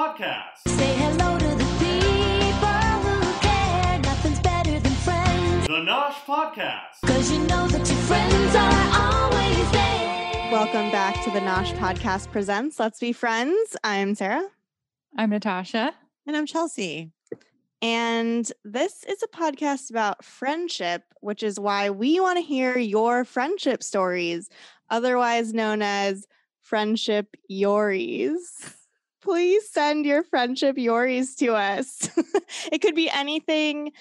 Nosh Podcast. Say hello to the people who care. Nothing's better than friends. The Nosh Podcast. Cause you know that your friends are always there. Welcome back to the Nosh Podcast Presents Let's Be Friends. I'm Sarah, I'm Natasha. And I'm Chelsea. and this is a podcast about friendship, which is why we want to hear your friendship stories, otherwise known as friendship yories. Please send your friendship yories to us. it could be anything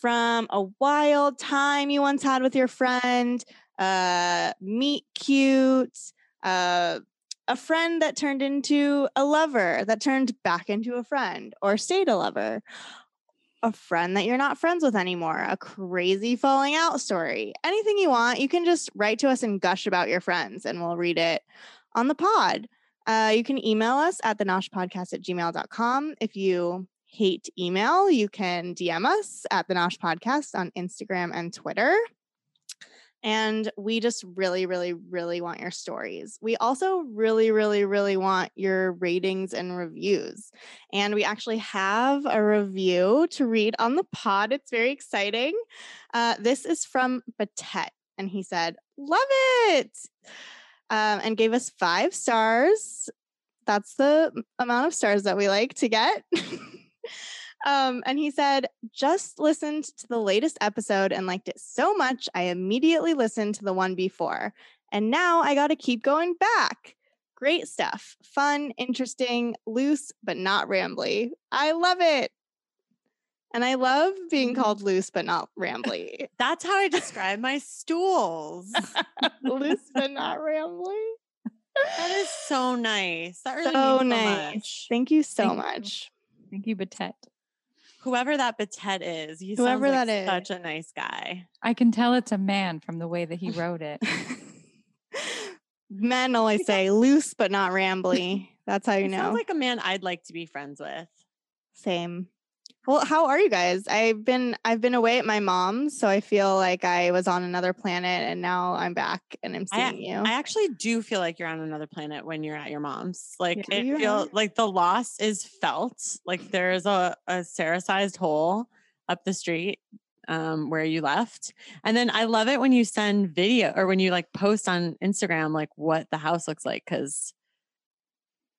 from a wild time you once had with your friend, uh, meet cute, uh, a friend that turned into a lover that turned back into a friend or stayed a lover a friend that you're not friends with anymore a crazy falling out story anything you want you can just write to us and gush about your friends and we'll read it on the pod uh, you can email us at the noshpodcast at gmail.com if you hate email you can dm us at the nosh podcast on instagram and twitter and we just really, really, really want your stories. We also really, really, really want your ratings and reviews. And we actually have a review to read on the pod. It's very exciting. Uh, this is from Batet, and he said, Love it. Um, and gave us five stars. That's the amount of stars that we like to get. Um, and he said, just listened to the latest episode and liked it so much, I immediately listened to the one before. And now I got to keep going back. Great stuff. Fun, interesting, loose, but not rambly. I love it. And I love being mm-hmm. called loose, but not rambly. That's how I describe my stools. loose, but not rambly. That is so nice. That really so means nice. much. Thank you so Thank you. much. Thank you, Batet. Whoever that Batet is, he Whoever sounds like that is. such a nice guy. I can tell it's a man from the way that he wrote it. Men always say loose, but not rambly. That's how you He know. sounds like a man I'd like to be friends with. Same. Well, how are you guys? I've been I've been away at my mom's, so I feel like I was on another planet and now I'm back and I'm I, seeing you. I actually do feel like you're on another planet when you're at your mom's. Like Yeah, it you feel are. like the loss is felt. Like there's a, a Sarah-sized hole up the street um, where you left. And then I love it when you send video or when you like post on Instagram like what the house looks like because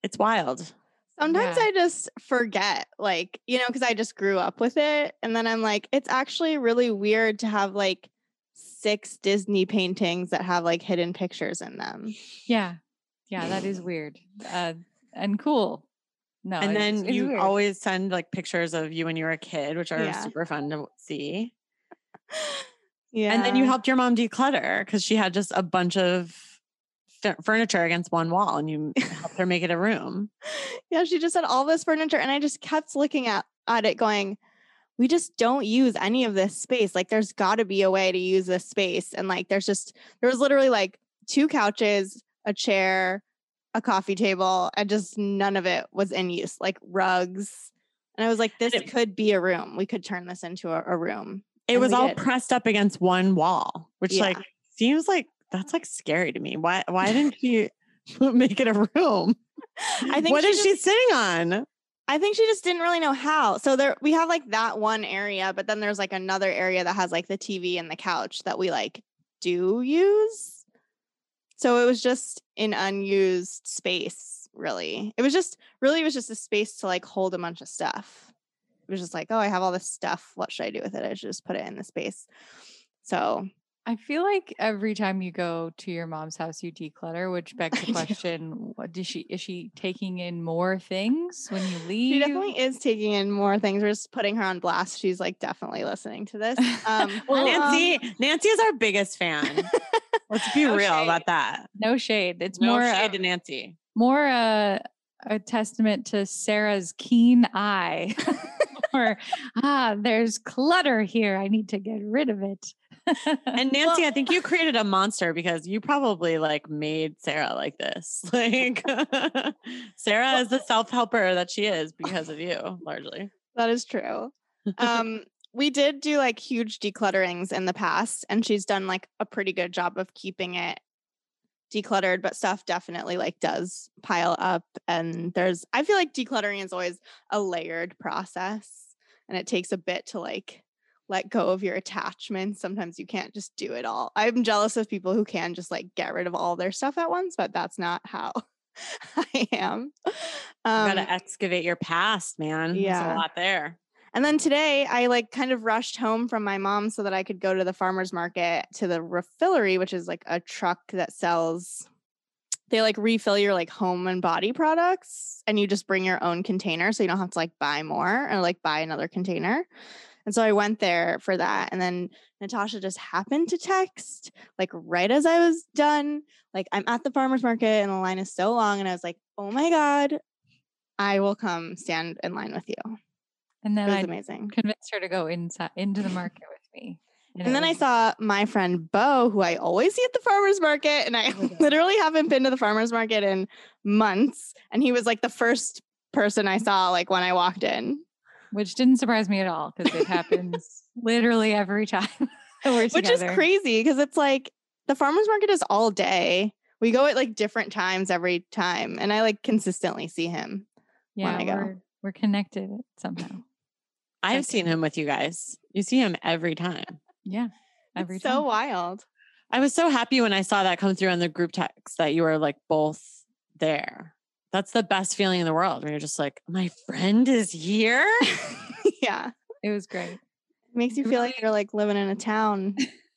it's wild. Sometimes Yeah. I just forget, like, you know, because I just grew up with it. And then I'm like, it's actually really weird to have like six Disney paintings that have like hidden pictures in them. Yeah. Yeah, that is weird. Uh, and cool. No. and it's- then it's you weird. always send like pictures of you when you were a kid, which are Yeah. super fun to see. Yeah. And then you helped your mom declutter because she had just a bunch of f- furniture against one wall and you helped her make it a room. yeah, she just had all this furniture, and I just kept looking at at it, going, "We just don't use any of this space. Like, there's got to be a way to use this space." And like, there's just there was literally like two couches, a chair, a coffee table, and just none of it was in use. Like rugs, and I was like, "This it- could be a room. We could turn this into a, a room." It And was all did. pressed up against one wall, which Yeah. like seems like that's like scary to me. Why why didn't you make it a room? I think what she is she sitting on? I think she just didn't really know how. So there we have like that one area, but then there's like another area that has like the TV and the couch that we like do use. So it was just an unused space, really. It was just really it was just a space to like hold a bunch of stuff. It was just like, oh, I have all this stuff. What should I do with it? I should just put it in the space. So I feel like every time you go to your mom's house, you declutter, which begs the question: What does she is she taking in more things when you leave? she definitely is taking in more things. We're just putting her on blast. She's like definitely listening to this. Um, Well, um, Nancy, Nancy is our biggest fan. Let's be No real shade. about that. No shade. It's No more shade uh, to Nancy. more a a testament to Sarah's keen eye. or ah, there's clutter here. I need to get rid of it. And Nancy, I think you created a monster because you probably like made Sarah like this. Like Sarah is the self-helper that she is because of you, largely. That is true. Um, we did do like huge declutterings in the past, and she's done like a pretty good job of keeping it decluttered, but stuff definitely like does pile up. And there's, I feel like decluttering is always a layered process and it takes a bit to like let go of your attachments. Sometimes you can't just do it all. I'm jealous of people who can just like get rid of all their stuff at once, but that's not how I am. You Um, gotta excavate your past, man. There's yeah. a lot there. and then today I like kind of rushed home from my mom so that I could go to the farmer's market to the refillery, which is like a truck that sells they like refill your like home and body products and you just bring your own container so you don't have to like buy more or like buy another container. And so I went there for that. And then Natasha just happened to text like right as I was done. Like, I'm at the farmer's market and the line is so long. And I was like, oh my God, I will come stand in line with you. And It then was I amazing. convinced her to go inside into the market with me. And it then I saw my friend Bo, who I always see at the farmer's market, and I Oh literally haven't been to the farmer's market in months. And he was like the first person I saw like when I walked in, which didn't surprise me at all because it happens literally every time we're which together. is crazy because it's like the farmer's market is all day. We go at like different times every time, and I like consistently see him. Yeah, I go. we're we're connected somehow. I've seen him with you guys. You see him every time. Yeah, every It's time. so wild. I was so happy when I saw that come through on the group text that you were like both there. That's the best feeling in the world when you're just like, my friend is here. yeah, it was great. it makes you feel like you're like living in a town.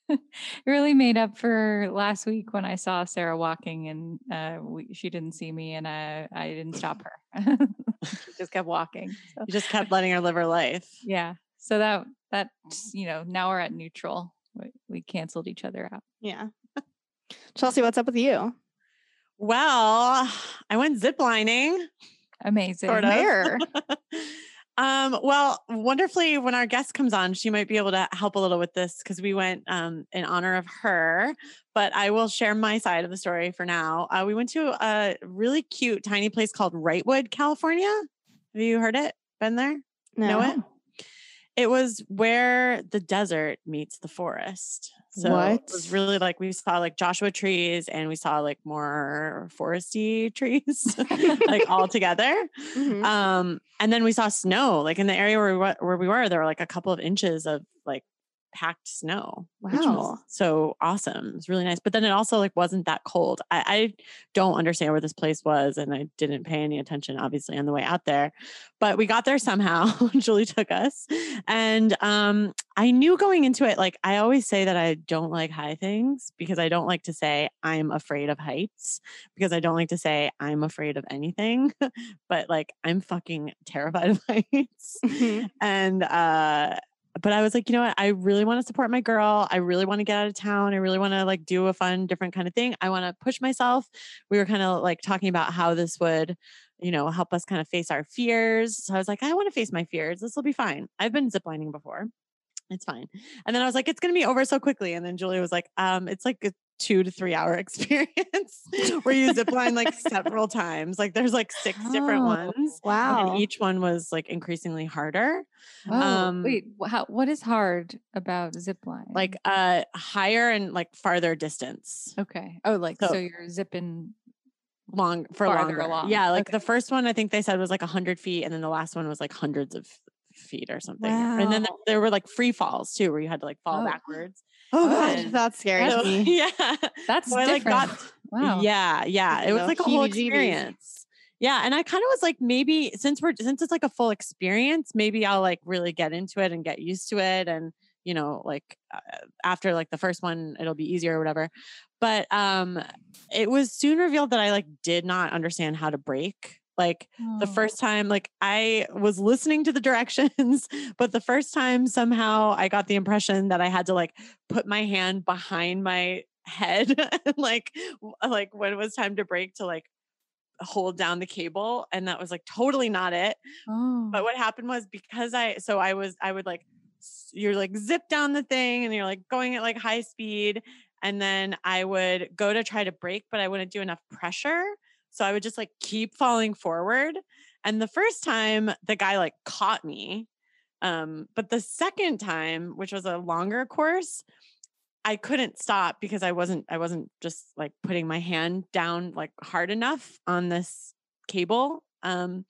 It really made up for last week when I saw Sarah walking and uh, we, she didn't see me and I, I didn't stop her. she just kept walking. So, You just kept letting her live her life. yeah. So that, that, you know, now we're at neutral. We, we canceled each other out. Yeah. Chelsea, what's up with you? Well, I went ziplining. Amazing. Sort of. Where? um, well, wonderfully, when our guest comes on, she might be able to help a little with this because we went um, in honor of her. But I will share my side of the story for now. Uh, we went to a really cute tiny place called Wrightwood, California. Have you heard it? Been there? No. Know it? It was where the desert meets the forest. So it was really like we saw like Joshua trees and we saw like more foresty trees, like all together. Mhm. Um, and then we saw snow, like in the area where we were, where we were, there were like a couple of inches of like packed snow. which was Wow. so awesome. It was really nice. But then it also like wasn't that cold. I, I don't understand where this place was, and I didn't pay any attention, obviously, on the way out there. But we got there somehow. Julie took us. And um, I knew going into it, like I always say that I don't like high things because I don't like to say I'm afraid of heights, because I don't like to say I'm afraid of anything. but like I'm fucking terrified of heights Mhm. and uh but I was like, you know what? I really want to support my girl. I really want to get out of town. I really want to like do a fun, different kind of thing. I want to push myself. We were kind of like talking about how this would, you know, help us kind of face our fears. So I was like, I want to face my fears. This will be fine. I've been ziplining before. It's fine. And then I was like, it's going to be over so quickly. And then Julia was like, um, it's like a two to three hour experience where you zip line like several times. Like there's like six different Oh, ones. Wow. And each one was like increasingly harder. Oh, Um, wait, how, what is hard about zip line? like uh higher and like farther distance okay. Oh, like so, so- you're zipping. long for longer along. yeah like Okay. the first one i think they said was like a 100 feet and then the last one was like hundreds of feet or something and then there were like free falls too where you had to like fall Oh. backwards Oh. God, that's scary So, me. yeah That's so i like different. got wow. yeah yeah it you was the like a whole experience yeah and i kind of was like maybe since we're since it's like a full experience maybe i'll like really get into it and get used to it and you know like uh, after like the first one it'll be easier or whatever but um it was soon revealed that i like did not understand how to brake like the Oh. first time like i was listening to the directions but the first time somehow i got the impression that i had to like put my hand behind my head and like like when it was time to break to like hold down the cable and that was like totally not it Oh. but what happened was because I so I was I would like you're like zip down the thing and you're like going at like high speed and then I would go to try to break but I wouldn't do enough pressure so I would just like keep falling forward and the first time the guy like caught me um but the second time which was a longer course I couldn't stop because I wasn't I wasn't just like putting my hand down like hard enough on this cable um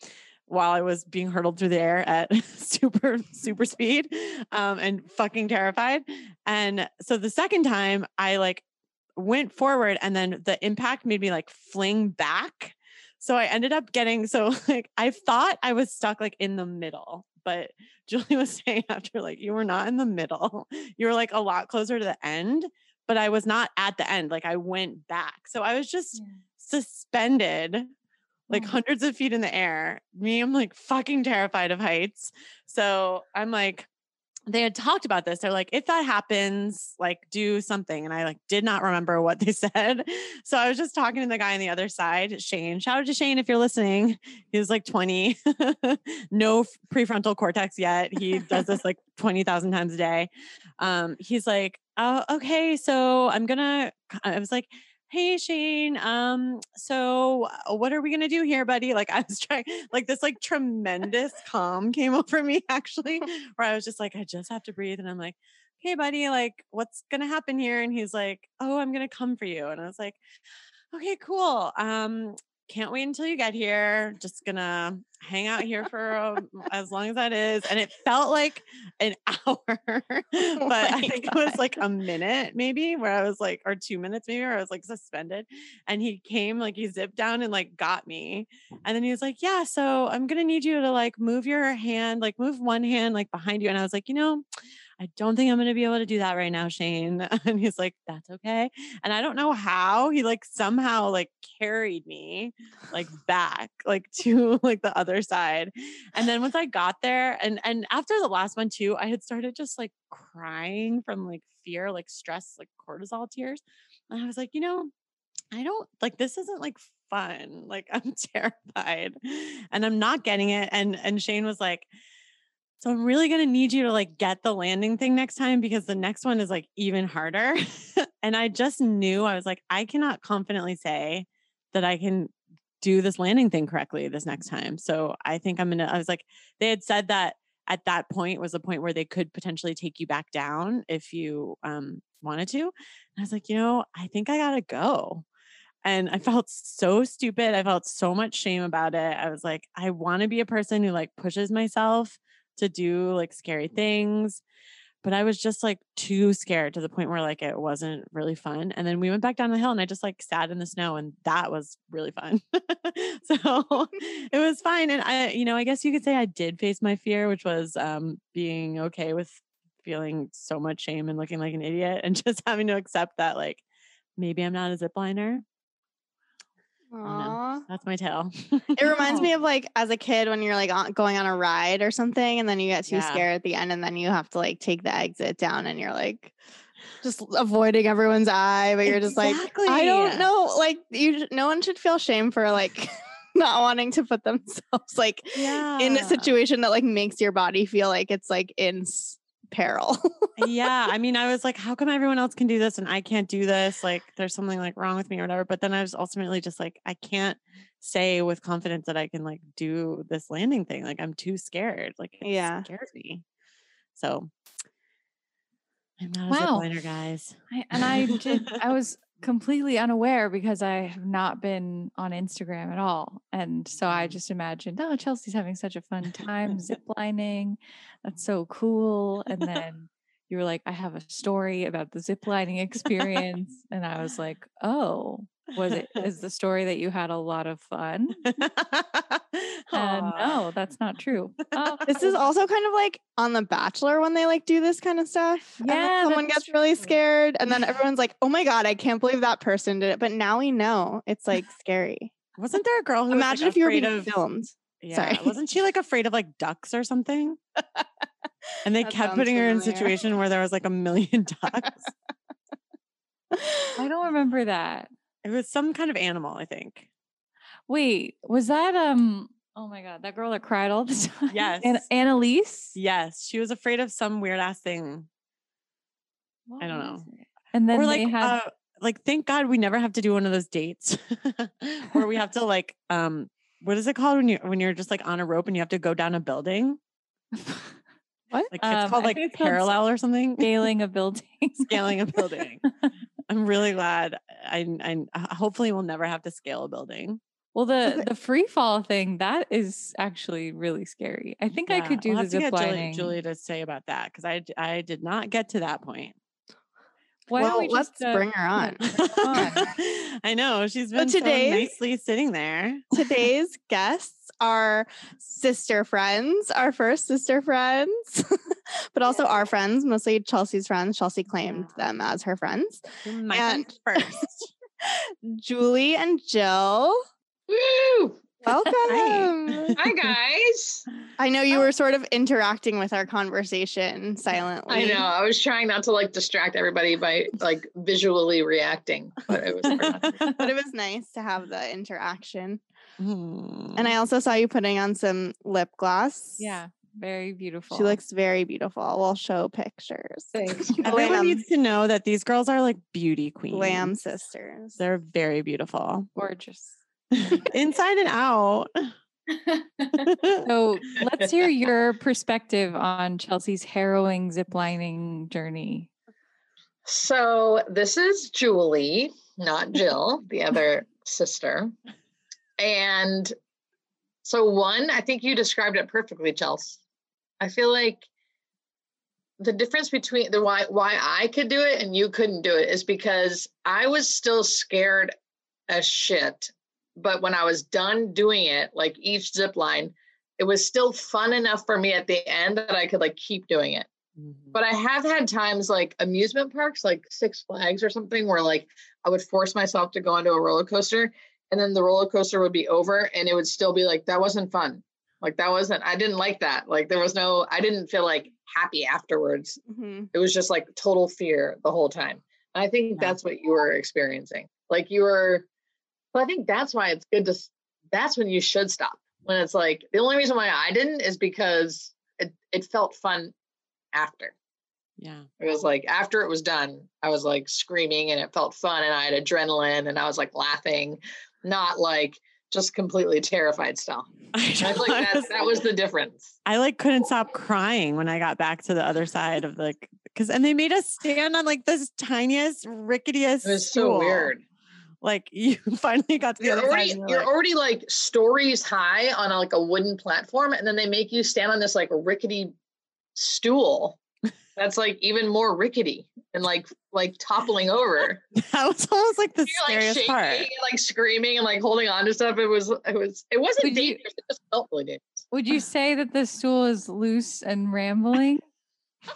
while I was being hurtled through the air at super super speed um and fucking terrified. And so the second time I like went forward and then the impact made me like fling back. So I ended up getting so like I thought I was stuck like in the middle, but Julie was saying after like you were not in the middle. You were like a lot closer to the end, but I was not at the end. Like I went back. So I was just suspended like Oh. hundreds of feet in the air. Me, I'm like fucking terrified of heights. So I'm like, they had talked about this. They're like, if that happens, like do something. And I like did not remember what they said. So I was just talking to the guy on the other side, Shane. Shout out to Shane if you're listening. He was like 20, no prefrontal cortex yet. He does this like 20,000 times a day. Um, he's like, oh, okay. So I'm gonna, I was like, hey Shane, um, so uh, what are we gonna do here, buddy? Like I was trying, like this like tremendous calm came over me actually, where I was just like, I just have to breathe. And I'm like, hey buddy, like what's gonna happen here? And he's like, oh, I'm gonna come for you. And I was like, okay, cool. Um, can't wait until you get here. Just gonna hang out here for um, as long as that is. And it felt like an hour, but I my think it was like a minute maybe where I was like, or two minutes maybe, where I was like suspended. And he came, like he zipped down and like got me. And then he was like, yeah, so I'm gonna need you to like move your hand, like move one hand like behind you. And I was like, you know, I don't think I'm going to be able to do that right now, Shane. And he's like, that's okay. And I don't know how he like somehow like carried me like back like to like the other side. And then once I got there and and after the last one too, I had started just like crying from like fear, like stress, like cortisol tears. And I was like, you know, I don't like this isn't like fun. Like I'm terrified and I'm not getting it. And and Shane was like, so I'm really gonna need you to like get the landing thing next time because the next one is like even harder. and I just knew I was like, I cannot confidently say that I can do this landing thing correctly this next time. So I think I'm gonna, I was like, they had said that at that point was a point where they could potentially take you back down if you um wanted to. And I was like, you know, I think I gotta go. And I felt so stupid. I felt so much shame about it. I was like, I want to be a person who like pushes myself to do like scary things. But I was just like too scared to the point where like it wasn't really fun. And then we went back down the hill and I just like sat in the snow and that was really fun. so it was fine. And I, you know, I guess you could say I did face my fear, which was um being okay with feeling so much shame and looking like an idiot and just having to accept that like maybe I'm not a zipliner. That's my tale. It reminds me of like as a kid when you're like on, going on a ride or something, and then you get too Yeah. scared at the end, and then you have to like take the exit down, and you're like just avoiding everyone's eye, but you're just like, I don't know, like you, no one should feel shame for like not wanting to put themselves like yeah. in a situation that like makes your body feel like it's like in peril. yeah. I mean, I was like, how come everyone else can do this and I can't do this? Like, there's something like wrong with me or whatever. But then I was ultimately just like, I can't say with confidence that I can like do this landing thing. Like, I'm too scared. Like, it Yeah. scares me. So, I'm not Wow. a zipliner, guys. I, and I did. I was completely unaware because I have not been on Instagram at all, and so I mm. just imagined, oh, Chelsea's having such a fun time ziplining. That's so cool. And then you were like, I have a story about the ziplining experience, and I was like, oh, was it? Is the story that you had a lot of fun? Aw. no, that's not true. Oh, this is also kind of like on The Bachelor when they like do this kind of stuff. Yeah, someone gets really scared, and then everyone's like, "Oh my god, I can't believe that person did it." But now we know it's like scary. Wasn't there a girl who was, like, Imagine if you were being of filmed. Yeah. Sorry. Wasn't she like afraid of like ducks or something? And they That kept putting her in a situation where there was like a million ducks. I don't remember that. It was some kind of animal, I think. Wait, was that um? Oh my god, that girl that cried all the time. Yes. Annaliese. Yes, she was afraid of some weird ass thing. What I don't know. And then or they like had uh, like thank God we never have to do one of those dates where we have to like um what is it called when you when you're just like on a rope and you have to go down a building? What? Like Um, it's called like it's called parallel or something. Scaling a building. Scaling a building. I'm really glad. I, I I- hopefully we'll never have to scale a building. Well, the the free fall thing that is actually really scary. I think I could do we'll the have to zip get Julie. Julie to say about that because I I did not get to that point. Why well, we let's just uh, bring her on. I know she's been so today's- nicely sitting there. Today's guests are sister friends, our first sister friends, but also our friends, mostly Chelsea's friends. Chelsea claimed them as her friends. My And- first. Julie and Jill. Woo! Welcome. Hi guys. I know you oh. were sort of interacting with our conversation silently. I know. I was trying not to like distract everybody by like visually reacting, but it was hard not to. But it was nice to have the interaction. Hmm. And I also saw you putting on some lip gloss. Yeah, very beautiful. She looks very beautiful. We'll show pictures. Thanks. Everyone Lamb, needs to know that these girls are like beauty queens. Lamb sisters. They're very beautiful, gorgeous. inside and out. So let's hear your perspective on Chelsea's harrowing ziplining journey. So this is Julie, not Jill, the other sister. And so one, I think you described it perfectly, Chelsea. I feel like the difference between the why why I could do it and you couldn't do it is because I was still scared as shit. But when I was done doing it, like each zip line, it was still fun enough for me at the end that I could like keep doing it. Mm-hmm. But I have had times like amusement parks, like Six Flags or something, where like I would force myself to go onto a roller coaster and then the roller coaster would be over and it would still be like, that wasn't fun. Like that wasn't, I didn't like that. Like there was no, I didn't feel like happy afterwards. Mhm. It was just like total fear the whole time. And I think Yeah. that's what you were experiencing. Like you were, well, I think that's why it's good to, that's when you should stop. When it's like, the only reason why I didn't is because it, it felt fun after. Yeah. It was like after it was done, I was like screaming and it felt fun and I had adrenaline and I was like laughing, not like just completely terrified still. I, I like that, was- that was the difference. I like couldn't stop crying when I got back to the other side of the because and they made us stand on like this tiniest, ricketiest. It was so weird. Like you finally got to the You're other already side. and you're like, already like stories high on a, like a wooden platform, and then they make you stand on this like rickety stool that's like even more rickety and like like toppling over. that was almost like the You're like scariest shaking part. and like screaming and like holding on to stuff. It was it was it wasn't Would you- dangerous. It just felt really dangerous. Would you say that the stool is loose and rambling?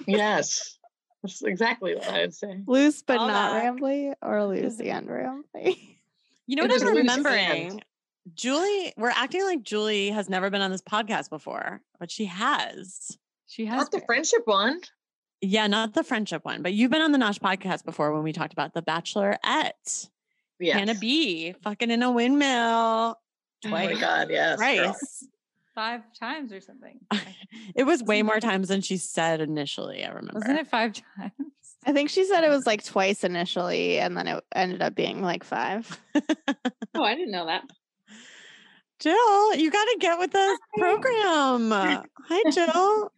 Yes. That's exactly what I'd say. Loose but All not that. rambly or loose and rambly. You know It what I'm loose remembering? Julie, we're acting like Julie has never been on this podcast before, but she has. She has Not the friendship one. Yeah, not the friendship one, but you've been on the Nosh podcast before when we talked about the Bachelorette. Yeah. Hannah B, fucking in a windmill Twice. Oh my god, yes. girl. Twice. five times or something. it was way more times than she said initially. I remember. Wasn't it five times? I think she said it was like twice initially, and then it ended up being like five. Oh, I didn't know that. Jill, you got to get with the program. Hi, Jill.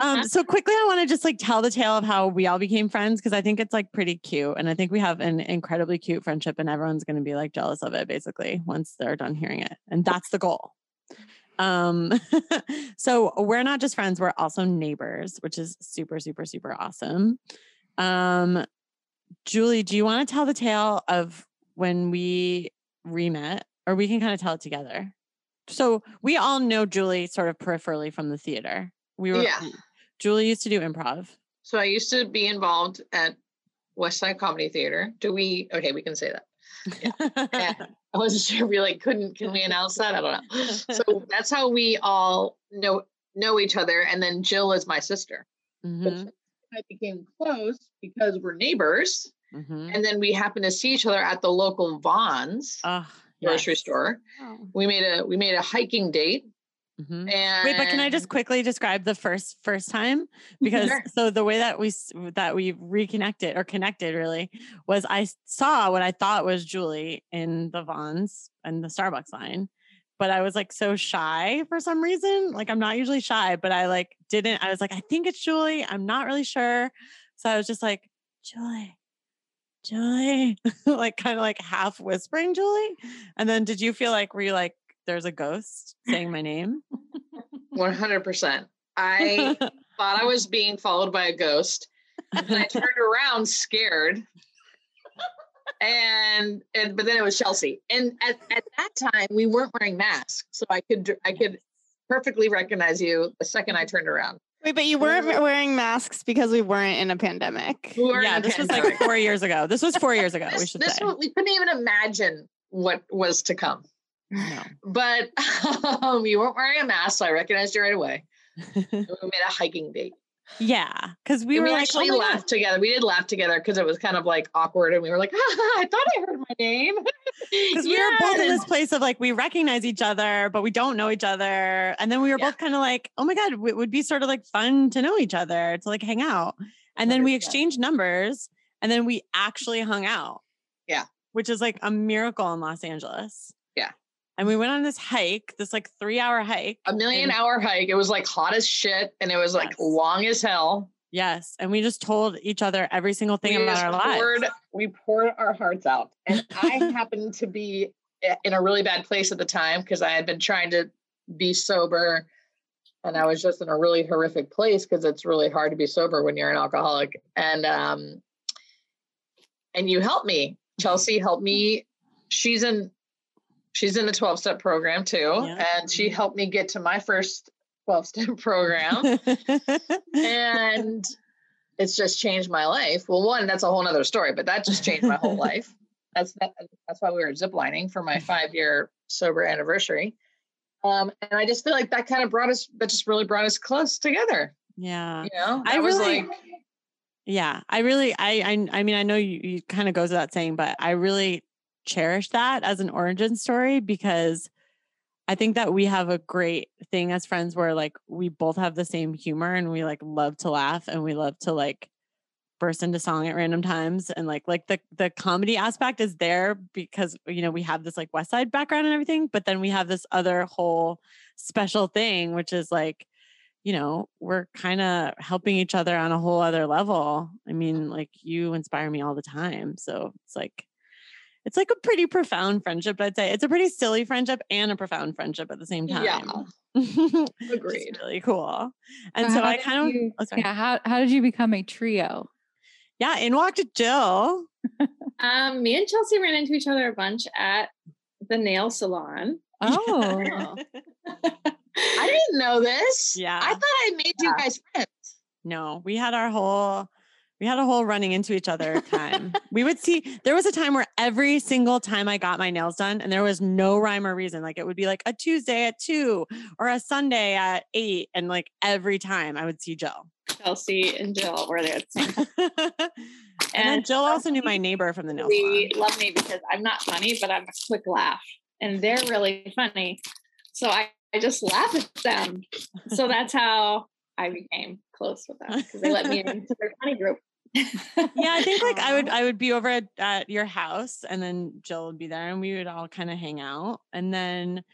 Um, so quickly, I want to just like tell the tale of how we all became friends because I think it's like pretty cute, and I think we have an incredibly cute friendship, and everyone's going to be like jealous of it basically once they're done hearing it, and that's the goal. Um, so we're not just friends; we're also neighbors, which is super, super, super awesome. Um, Julie, do you want to tell the tale of when we re-met, or we can kind of tell it together? So we all know Julie sort of peripherally from the theater. We were Yeah. Julie used to do improv. So I used to be involved at West Side Comedy Theater. Do we okay, we can say that. Yeah. I wasn't sure we like couldn't can we announce that? I don't know. So that's how we all know know each other. And then Jill is my sister. Mhm, I became close because we're neighbors. mhm. And then we happened to see each other at the local Vons Ah, grocery yes. store. We made a we made a hiking date. Mhm. And Wait, but can I just quickly describe the first first time? Because Sure. so the way that we that we reconnected or connected really was I saw what I thought was Julie in the Vons and the Starbucks line, but I was like so shy for some reason. Like I'm not usually shy, but I like didn't. I was like, I think it's Julie. I'm not really sure. So I was just like, Julie, Julie, like kind of like half whispering Julie. And then did you feel like were you like there's a ghost saying my name? 100%. I thought I was being followed by a ghost. And I turned around scared. And and but then it was Chelsea. And at, at that time we weren't wearing masks. So I could I could perfectly recognize you the second I turned around. Wait, but you weren't wearing masks because we weren't in a pandemic. We yeah, a this was like four years ago. This was four years ago. we should this say. was- we couldn't even imagine what was to come. No. But um, you weren't wearing a mask, so I recognized you right away. We made a hiking date. yeah, because we We, were like, actually oh my God. laughed together. We did laugh together because it was kind of like awkward, and we were like, I thought I heard my name. Because we were both in this place of like we recognize each other, but we don't know each other. And then we were Yeah. both kind of like, oh my God, it would be sort of like fun to know each other, to like hang out. And then we exchanged numbers and then we actually hung out. Yeah. Which is like a miracle in Los Angeles. And we went on this hike, this like three hour hike. A million and- hour hike. It was like hot as shit, and it was like Yes. long as hell. Yes. And we just told each other every single thing we about our lives. poured, we poured our hearts out. And I happened to be in a really bad place at the time because I had been trying to be sober and I was just in a really horrific place because it's really hard to be sober when you're an alcoholic. And um and you helped me. Chelsea helped me. She's in she's in the 12 step program too. Yeah. And she helped me get to my first 12 step program and it's just changed my life. Well, one, that's a whole nother story, but that just changed my whole life. That's that, that's why we were ziplining for my five year sober anniversary. Um, and I just feel like that kind of brought us, that just really brought us close together. yeah. You know, I was really- like, Yeah, I really, I, I, I mean, I know you, you kind of goes without saying, but I really cherish that as an origin story because I think that we have a great thing as friends where like we both have the same humor and we like love to laugh and we love to like burst into song at random times and like like the the comedy aspect is there because you know we have this like West Side background and everything, but then we have this other whole special thing which is like you know, we're kind of helping each other on a whole other level. I mean, like you inspire me all the time. So it's like, it's like a pretty profound friendship, I'd say. It's a pretty silly friendship and a profound friendship at the same time. Yeah. Agreed. really cool. And So so I did kind of, you- oh, yeah. How how did you become a trio? yeah, in walked Jill. Um, me and Chelsea ran into each other a bunch at the nail salon. Oh, I didn't know this. Yeah. I thought I made you guys friends. No, we had our whole we had a whole running into each other time. we would see there was a time where every single time I got my nails done and there was no rhyme or reason. Like it would be like a Tuesday at two or a Sunday at eight. And like every time I would see Jill. Chelsea and Jill were there at the same time. and, And Jill also knew my neighbor from the nail They salon. love me because I'm not funny, but I'm a quick laugh, and they're really funny. So I, I just laugh at them. So that's how I became close with them because they let me into their funny group. Yeah, I think like I would I would be over at, at your house and then Jill would be there and we would all kind of hang out. And then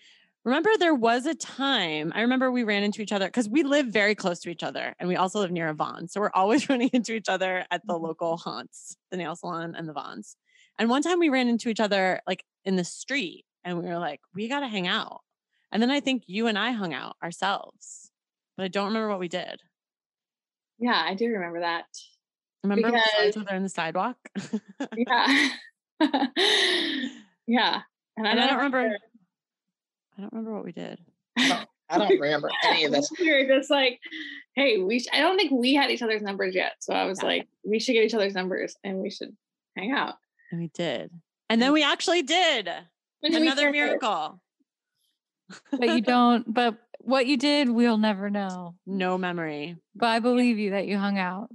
remember there was a time I remember we ran into each other because we live very close to each other and we also live near a Vons. So we're always running into each other at the mm-hmm. local haunts, the nail salon and the Vons. And one time we ran into each other like in the street and we were like, we gotta hang out. And then I think you and I hung out ourselves, but I don't remember what we did. Yeah, I do remember that. Remember we saw each Because- other in the sidewalk? Yeah. yeah. And I And don't don't remember. I don't remember what we did. I don't remember any of this. were just like, hey, we. Sh-. I don't think we had each other's numbers yet, so I was Yeah. like, we should get each other's numbers and we should hang out. And we did. And then we actually did. When Another miracle. but you don't. But what you did, we'll never know. No memory. But I believe you that you hung out.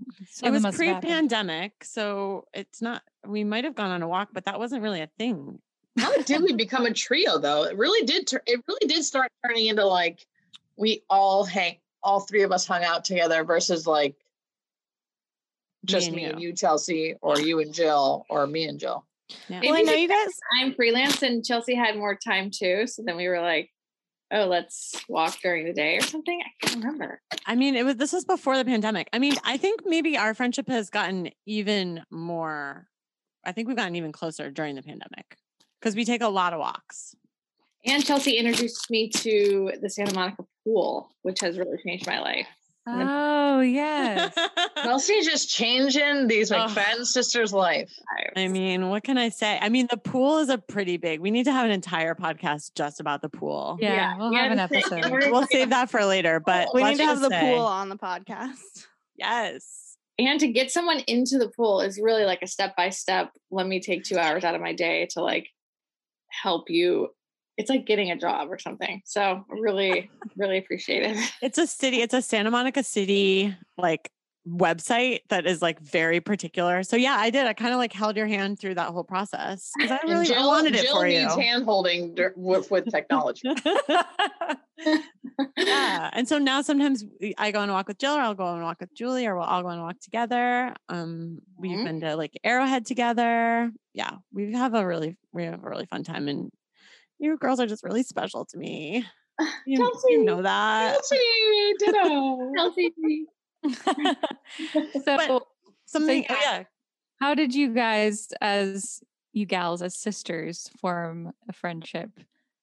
it was must have happened. pre-pandemic, so it's not. We might have gone on a walk, but that wasn't really a thing. How did we become a trio though? It really did. Tur- it really did start turning into like we all hang, all three of us hung out together versus like just and me and you. you, Chelsea, or you and Jill, or me and Jill. Yeah. Well, I know you guys. I'm freelance and Chelsea had more time too. So then we were like, oh, let's walk during the day or something. I can't remember. I mean, it was this was before the pandemic. I mean, I think maybe our friendship has gotten even more. I think we've gotten even closer during the pandemic because we take a lot of walks. And Chelsea introduced me to the Santa Monica pool, which has really changed my life. Oh yes. Chelsea's just changing these Ugh. McFadden sisters' life. I mean, what can I say? I mean, the pool is a pretty big. We need to have an entire podcast just about the pool. Yeah, Yeah, we'll yeah, have an episode. we're- We'll save that for later. But we let's need to have the say- pool on the podcast. Yes. and to get someone into the pool is really like a step by step let me take two hours out of my day to like help you it's like getting a job or something so really really appreciate it It's a city, it's a Santa Monica City like website that is like very particular. So yeah, I did. I kind of like held your hand through that whole process because I really I Jill, wanted it Jill for you. needs hand holding with, with technology. yeah. And so now sometimes I go on a walk with Jill or I'll go on a walk with Julie or we'll all go on a walk together. Um, we've Mhm. been to like Arrowhead together. Yeah. We have a really, we have a really fun time and you girls are just really special to me. You, Chelsea. you know that. Chelsea, ditto. Chelsea. so Something, oh, yeah. yeah. how did you guys as you gals as sisters form a friendship?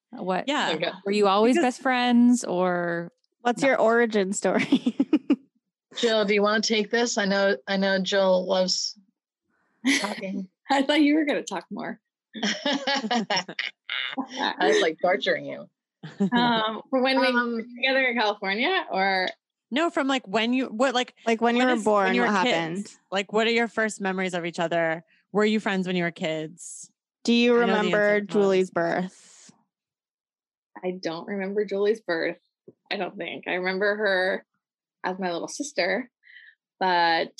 What Yeah. Okay. were you always Because- best friends or What's No. your origin story? Jill, do you want to take this? I know, I know Jill loves talking. i thought you were going to talk more I was like torturing you. um for when we Um, were together in california or No, from like when you what like like when you were is- born, you what were happened? Like what are your first memories of each other? Were you friends when you were kids? Do you I know the answer remember Julie's birth? i don't remember julie's birth i don't think i remember her as my little sister but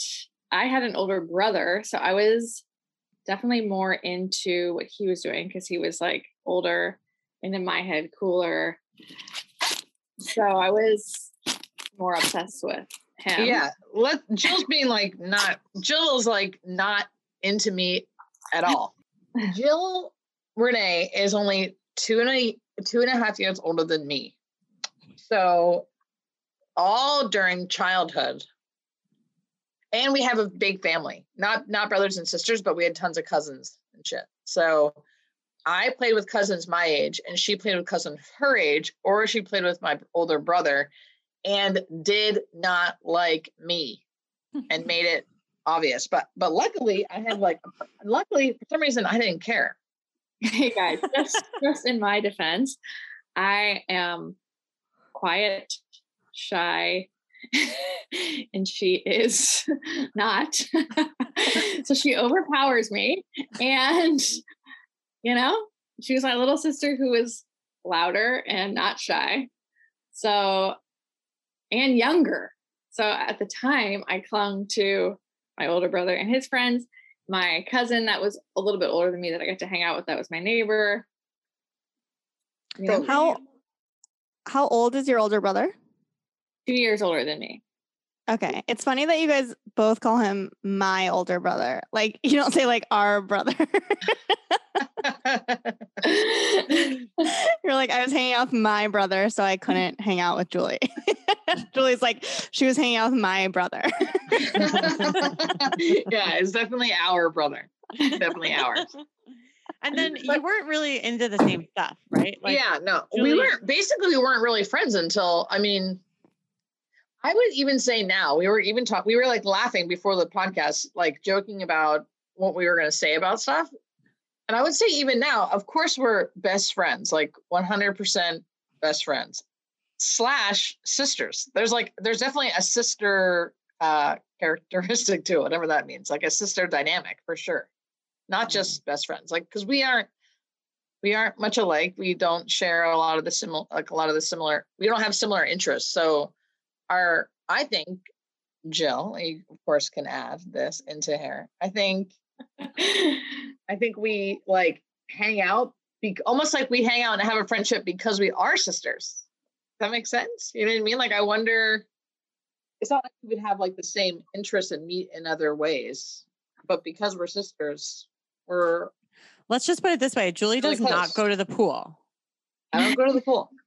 i had an older brother so i was definitely more into what he was doing because he was like older and in my head cooler so i was more obsessed with him Yeah, let Jill's being like not Jill's like not into me at all. Jill Renee is only two and a two and a half years older than me. So all during childhood. And we have a big family. Not not brothers and sisters, but we had tons of cousins and shit. So I played with cousins my age and she played with cousins her age or she played with my older brother and did not like me and made it obvious. But but luckily I had like luckily for some reason I didn't care. hey guys just just in my defense i am quiet shy and she is not so she overpowers me and you know she was my little sister who was louder and not shy so and younger so at the time i clung to my older brother and his friends my cousin that was a little bit older than me that I got to hang out with that was my neighbor. You know, So- How how old is your older brother? Two years older than me. Okay. It's funny that you guys both call him my older brother. Like you don't say like our brother. You're like, I was hanging out with my brother, so I couldn't hang out with Julie. Julie's like, she was hanging out with my brother. yeah, it's definitely our brother. Definitely ours. And then But- you weren't really into the same stuff, right? Like yeah, no, we weren't basically we weren't really friends until I mean, I would even say now we were even talk we were like laughing before the podcast, like joking about what we were going to say about stuff. And I would say even now, of course, we're best friends, like 100% best friends slash sisters. There's like there's definitely a sister uh characteristic to it, whatever that means, like a sister dynamic for sure. Not just best friends, like because we aren't we aren't much alike. We don't share a lot of the similar, like a lot of the similar. We don't have similar interests. So, our I think Jill, you of course can add this into here. I think I think we like hang out, be, almost like we hang out and have a friendship because we are sisters. Does that make sense? You know what I mean? Like I wonder. It's not like we would have like the same interests and meet in other ways, but because we're sisters, we're let's just put it this way. Julie Really does not go to the pool. I don't go to the pool.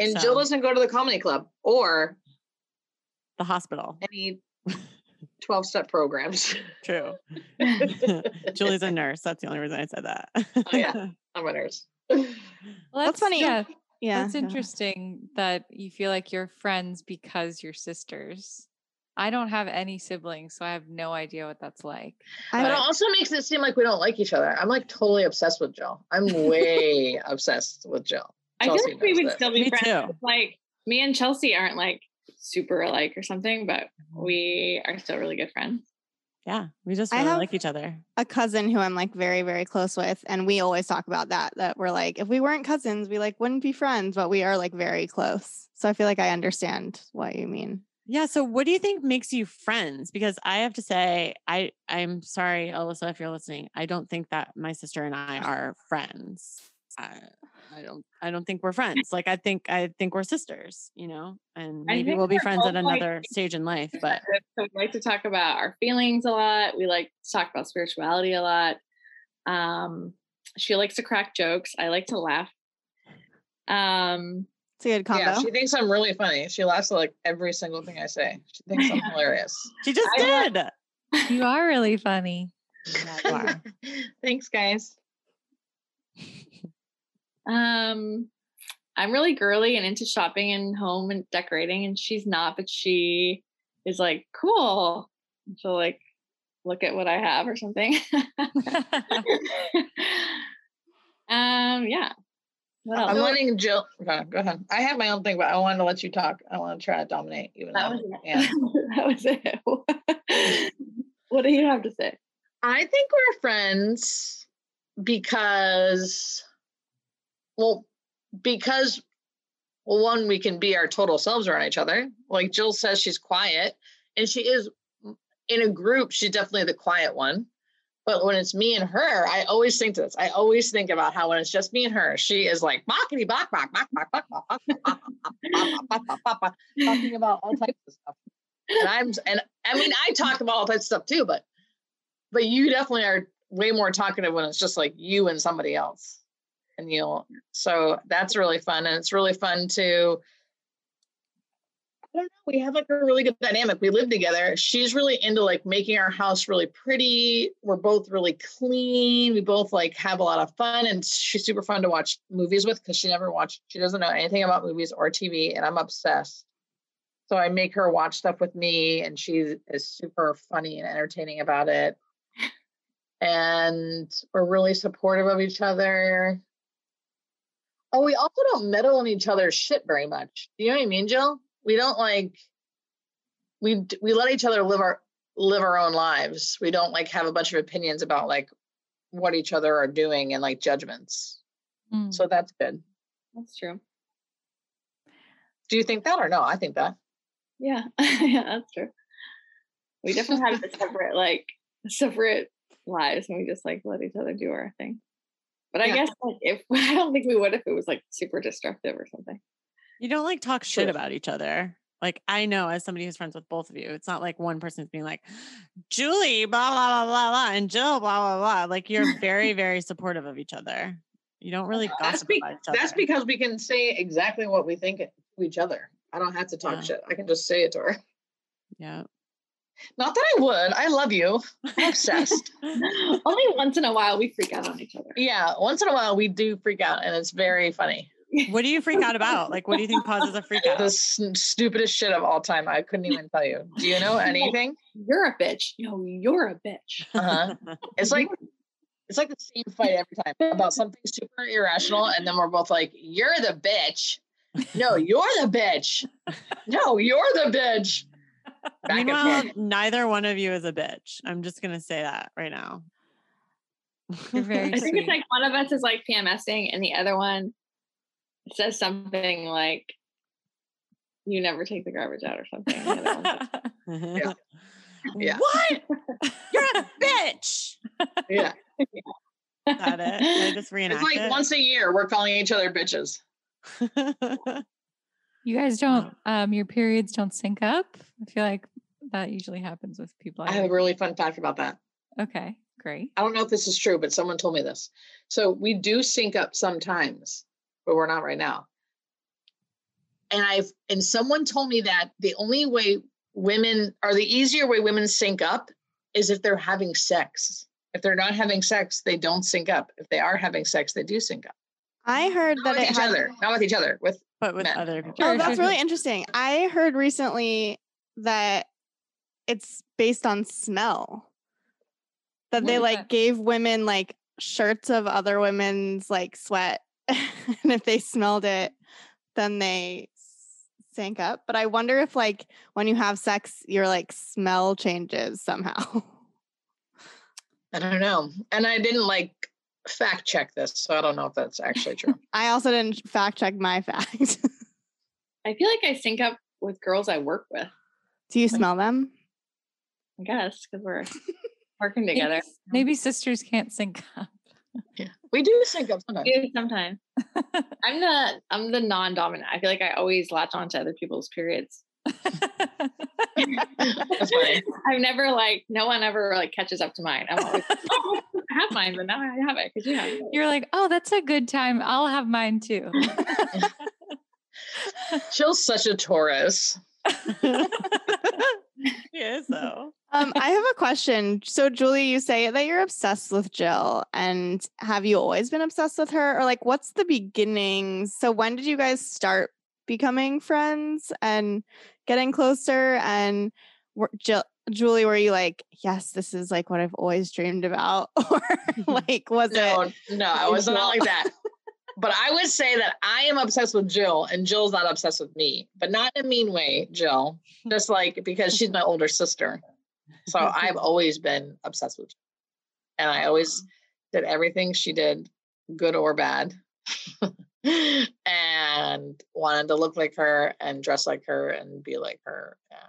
And Jill doesn't go to the comedy club or The hospital. any 12 step programs. True. Julie's a nurse. That's the only reason I said that. Oh, yeah. I'm a nurse. Well, That's funny. Yeah, Yeah. that's go ahead. interesting that you feel like you're friends because you're sisters. I don't have any siblings, so I have no idea what that's like. I But it also makes it seem like we don't like each other. I'm like totally obsessed with Jill. I'm way obsessed with Jill. I feel like we would this. still be Me friends. too. Like me and Chelsea aren't like super alike or something, but Mm-hmm. we are still really good friends. yeah, we just I really have- like each other. a cousin who I'm like very, very close with. And we always talk about that, that we're like, if we weren't cousins, we like wouldn't be friends, but we are like very close. So I feel like I understand what you mean. Yeah. So what do you think makes you friends? Because I have to say, I I'm sorry, Alyssa, if you're listening. I don't think that my sister and I are friends. I, I don't I don't think we're friends. Like I think I think we're sisters, you know, and maybe we'll be friends at both, like, another stage in life. But So we like to talk about our feelings a lot. We like to talk about spirituality a lot. Um, she likes to crack jokes. I like to laugh. Um, It's a good combo. Yeah, she thinks I'm really funny. She laughs at like every single thing I say. She thinks I'm hilarious. she just I have- did. You are really funny. Yeah, you are. Thanks, guys. um, I'm really girly and into shopping and home and decorating, and she's not, but she is like cool. And She'll like look at what I have or something. um, yeah. What else? I'm letting Jill. Okay, go ahead. I have my own thing, but I wanted to let you talk. I want to try to dominate, even That though. was it. Yeah. that was it. what do you have to say? I think we're friends because, well, because well, one, we can be our total selves around each other. Like Jill says, she's quiet, and she is in a group. She's definitely the quiet one. But when it's me and her, I always think this. I always think about how when it's just me and her, she is like mockety bock bock bock bock bock bock talking about all types of stuff. And I'm and I mean I talk about all types of stuff too, but but you definitely are way more talkative when it's just like you and somebody else and you'll so that's really fun and it's really fun to I don't know. We have like a really good dynamic. We live together. She's really into like making our house really pretty. We're both really clean. We both like have a lot of fun, and she's super fun to watch movies with because she never watched. She doesn't know anything about movies or TV, and I'm obsessed. So I make her watch stuff with me, and she is super funny and entertaining about it. And we're really supportive of each other. Oh, we also don't meddle in each other's shit very much. Do you know what I mean, Jill? We don't like we we let each other live our live our own lives. We don't like have a bunch of opinions about like what each other are doing and like judgments. Mm. So that's good. That's true. Do you think that or no? I think that. Yeah, yeah, that's true. We definitely have the separate, like, separate lives, and we just like let each other do our thing. But I Yeah. guess like if I don't think we would if it was like super destructive or something. You don't like talk shit True. about each other. Like I know as somebody who's friends with both of you, it's not like one person's being like, Julie, blah blah blah blah blah, and Jill, blah blah blah. Like you're very, very supportive of each other. You don't really That's, gossip be- about each other. that's because we can say exactly what we think to each other. I don't have to talk Yeah. shit. I can just say it to her. yeah. Not that I would. I love you. I'm obsessed. Only once in a while we freak out on each other. yeah. Once in a while we do freak out and it's very funny. What do you freak out about? Like, what do you think causes a freak out? The s- stupidest shit of all time. I couldn't even tell you. Do you know anything? You're a bitch. No, you're a bitch. Uh-huh. It's like it's like the same fight every time about something super irrational, and then we're both like, "You're the bitch." No, you're the bitch. No, you're the bitch. Back and Meanwhile, neither one of you is a bitch. I'm just gonna say that right now. You're very I think sweet. it's like one of us is like PMSing and the other one says something like you never take the garbage out or something. and the other like, Yeah. Yeah. What? You're a bitch. Yeah, Is that it? I just it's like it? once a year we're calling each other bitches. You guys don't, um, your periods don't sync up. I feel like that usually happens with people. I have a really fun fact about that. okay, great. I don't know if this is true, but someone told me this. So we do sync up sometimes, but we're not right now. and I've and someone told me that the only way women or the easier way women sync up is if they're having sex. If they're not having sex, they don't sync up. If they are having sex, they do sync up. I heard Not that with it each had, other, not with each other, with but with Men. other people. Oh, that's really interesting. I heard recently that it's based on smell. That they What? like gave women like shirts of other women's like sweat, and if they smelled it, then they s- sank up. But I wonder if like when you have sex, your like smell changes somehow. I don't know. And I didn't like fact check this, so I don't know if that's actually true. I also didn't fact check my fact. I feel like I sync up with girls I work with. Do you smell them? I guess because we're working together. Maybe sisters can't sync up. yeah. We do sync up sometimes. We do sometimes. I'm the I'm the non-dominant. I feel like I always latch on to other people's periods. I've never like no one ever like catches up to mine. I'm always I have mine, but now I have it because you have it. You're like, oh, that's a good time. I'll have mine too. Jill's such a Taurus. yeah, so Um, I have a question. So, Julie, you say that you're obsessed with Jill, and have you always been obsessed with her, or like, what's the beginnings? So, when did you guys start becoming friends and getting closer? And Jill, Julie, were you like, yes, this is like what I've always dreamed about, or mm-hmm. like, was No, it? no, I was not like that. But I would say that I am obsessed with Jill and Jill's not obsessed with me, but not in a mean way, Jill. Just like because she's my older sister. So I've always been obsessed with Jill. And I always did everything she did, good or bad. and wanted to look like her and dress like her and be like her. And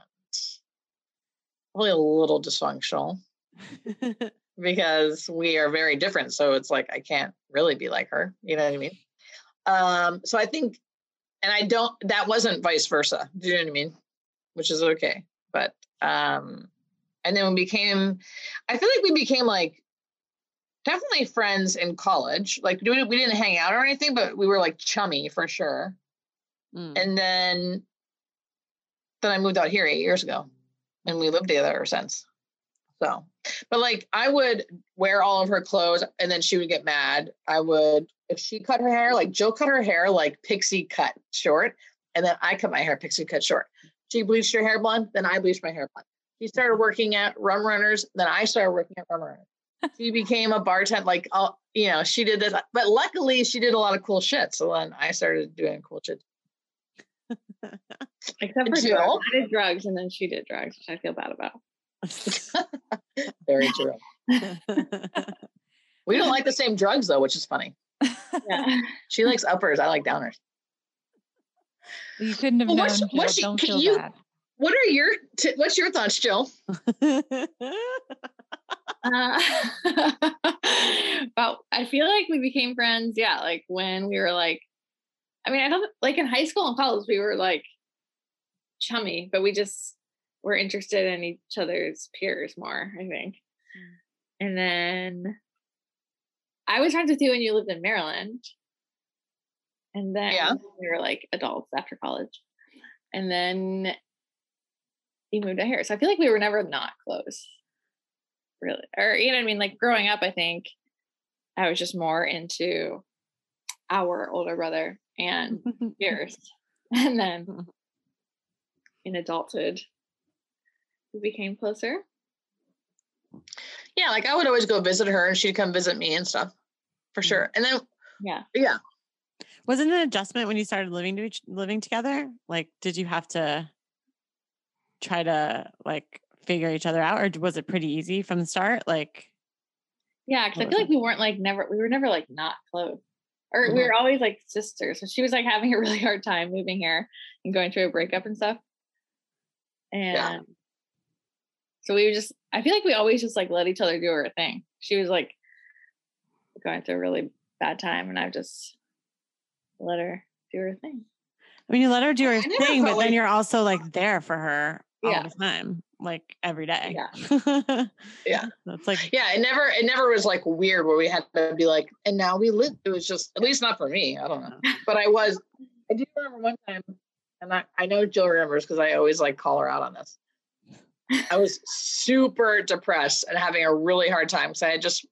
probably a little dysfunctional because we are very different. So it's like I can't really be like her. You know what I mean? Um, so I think, and I don't. That wasn't vice versa. Do you know what I mean? Which is okay. But um, and then we became. I feel like we became like definitely friends in college. Like we we didn't hang out or anything, but we were like chummy for sure. Mm. And then then I moved out here eight years ago, and we lived together ever since. So, but like I would wear all of her clothes, and then she would get mad. I would if she cut her hair, like Jill cut her hair like pixie cut short, and then I cut my hair pixie cut short. She bleached her hair blonde, then I bleached my hair blonde. She started working at Rum Runners, then I started working at Rum Runners. She became a bartender, like all you know, she did this, but luckily she did a lot of cool shit. So then I started doing cool shit. Except for Jill? I did drugs and then she did drugs, which I feel bad about. Very true. We don't like the same drugs though, which is funny. Yeah. She likes uppers. I like downers. You couldn't have Well, known. what's- what's she- Don't can feel you- bad. What are your t- What's your thoughts, Jill? Uh, but I feel like we became friends. Yeah, like when we were like, I mean, I don't like in high school and college we were like chummy, but we just were interested in each other's peers more. I think. Mm. And then I was friends with you when you lived in Maryland, and then Yeah. we were like adults after college, and then you moved out here. So I feel like we were never not close really or you know what i mean like growing up i think i was just more into our older brother and yours and then mm-hmm. in adulthood we became closer. Yeah, like I would always go visit her, and she'd come visit me and stuff, for sure. Mm-hmm. And then yeah. Yeah, Wasn't an adjustment when you started living to each, living together? Like, did you have to try to like figure each other out, or was it pretty easy from the start? Like, yeah because i feel was like we weren't like never we were never like not close or we Mhm. were always like sisters so she was like having a really hard time moving here and going through a breakup and stuff. And so we were just i feel like we always just like let each other do our thing. She was like going through a really bad time and i just let her do her thing. I mean, you let her do her I thing, but felt then you're also like there for her all Yeah. the time, like every day. Yeah. Yeah. That's like, yeah. It never it never was like weird where we had to be like, and now we live. It was just at least not for me. I don't know, but I was. I do remember one time and I, I know Jill remembers because I always like call her out on this. I was super depressed and having a really hard time because I had just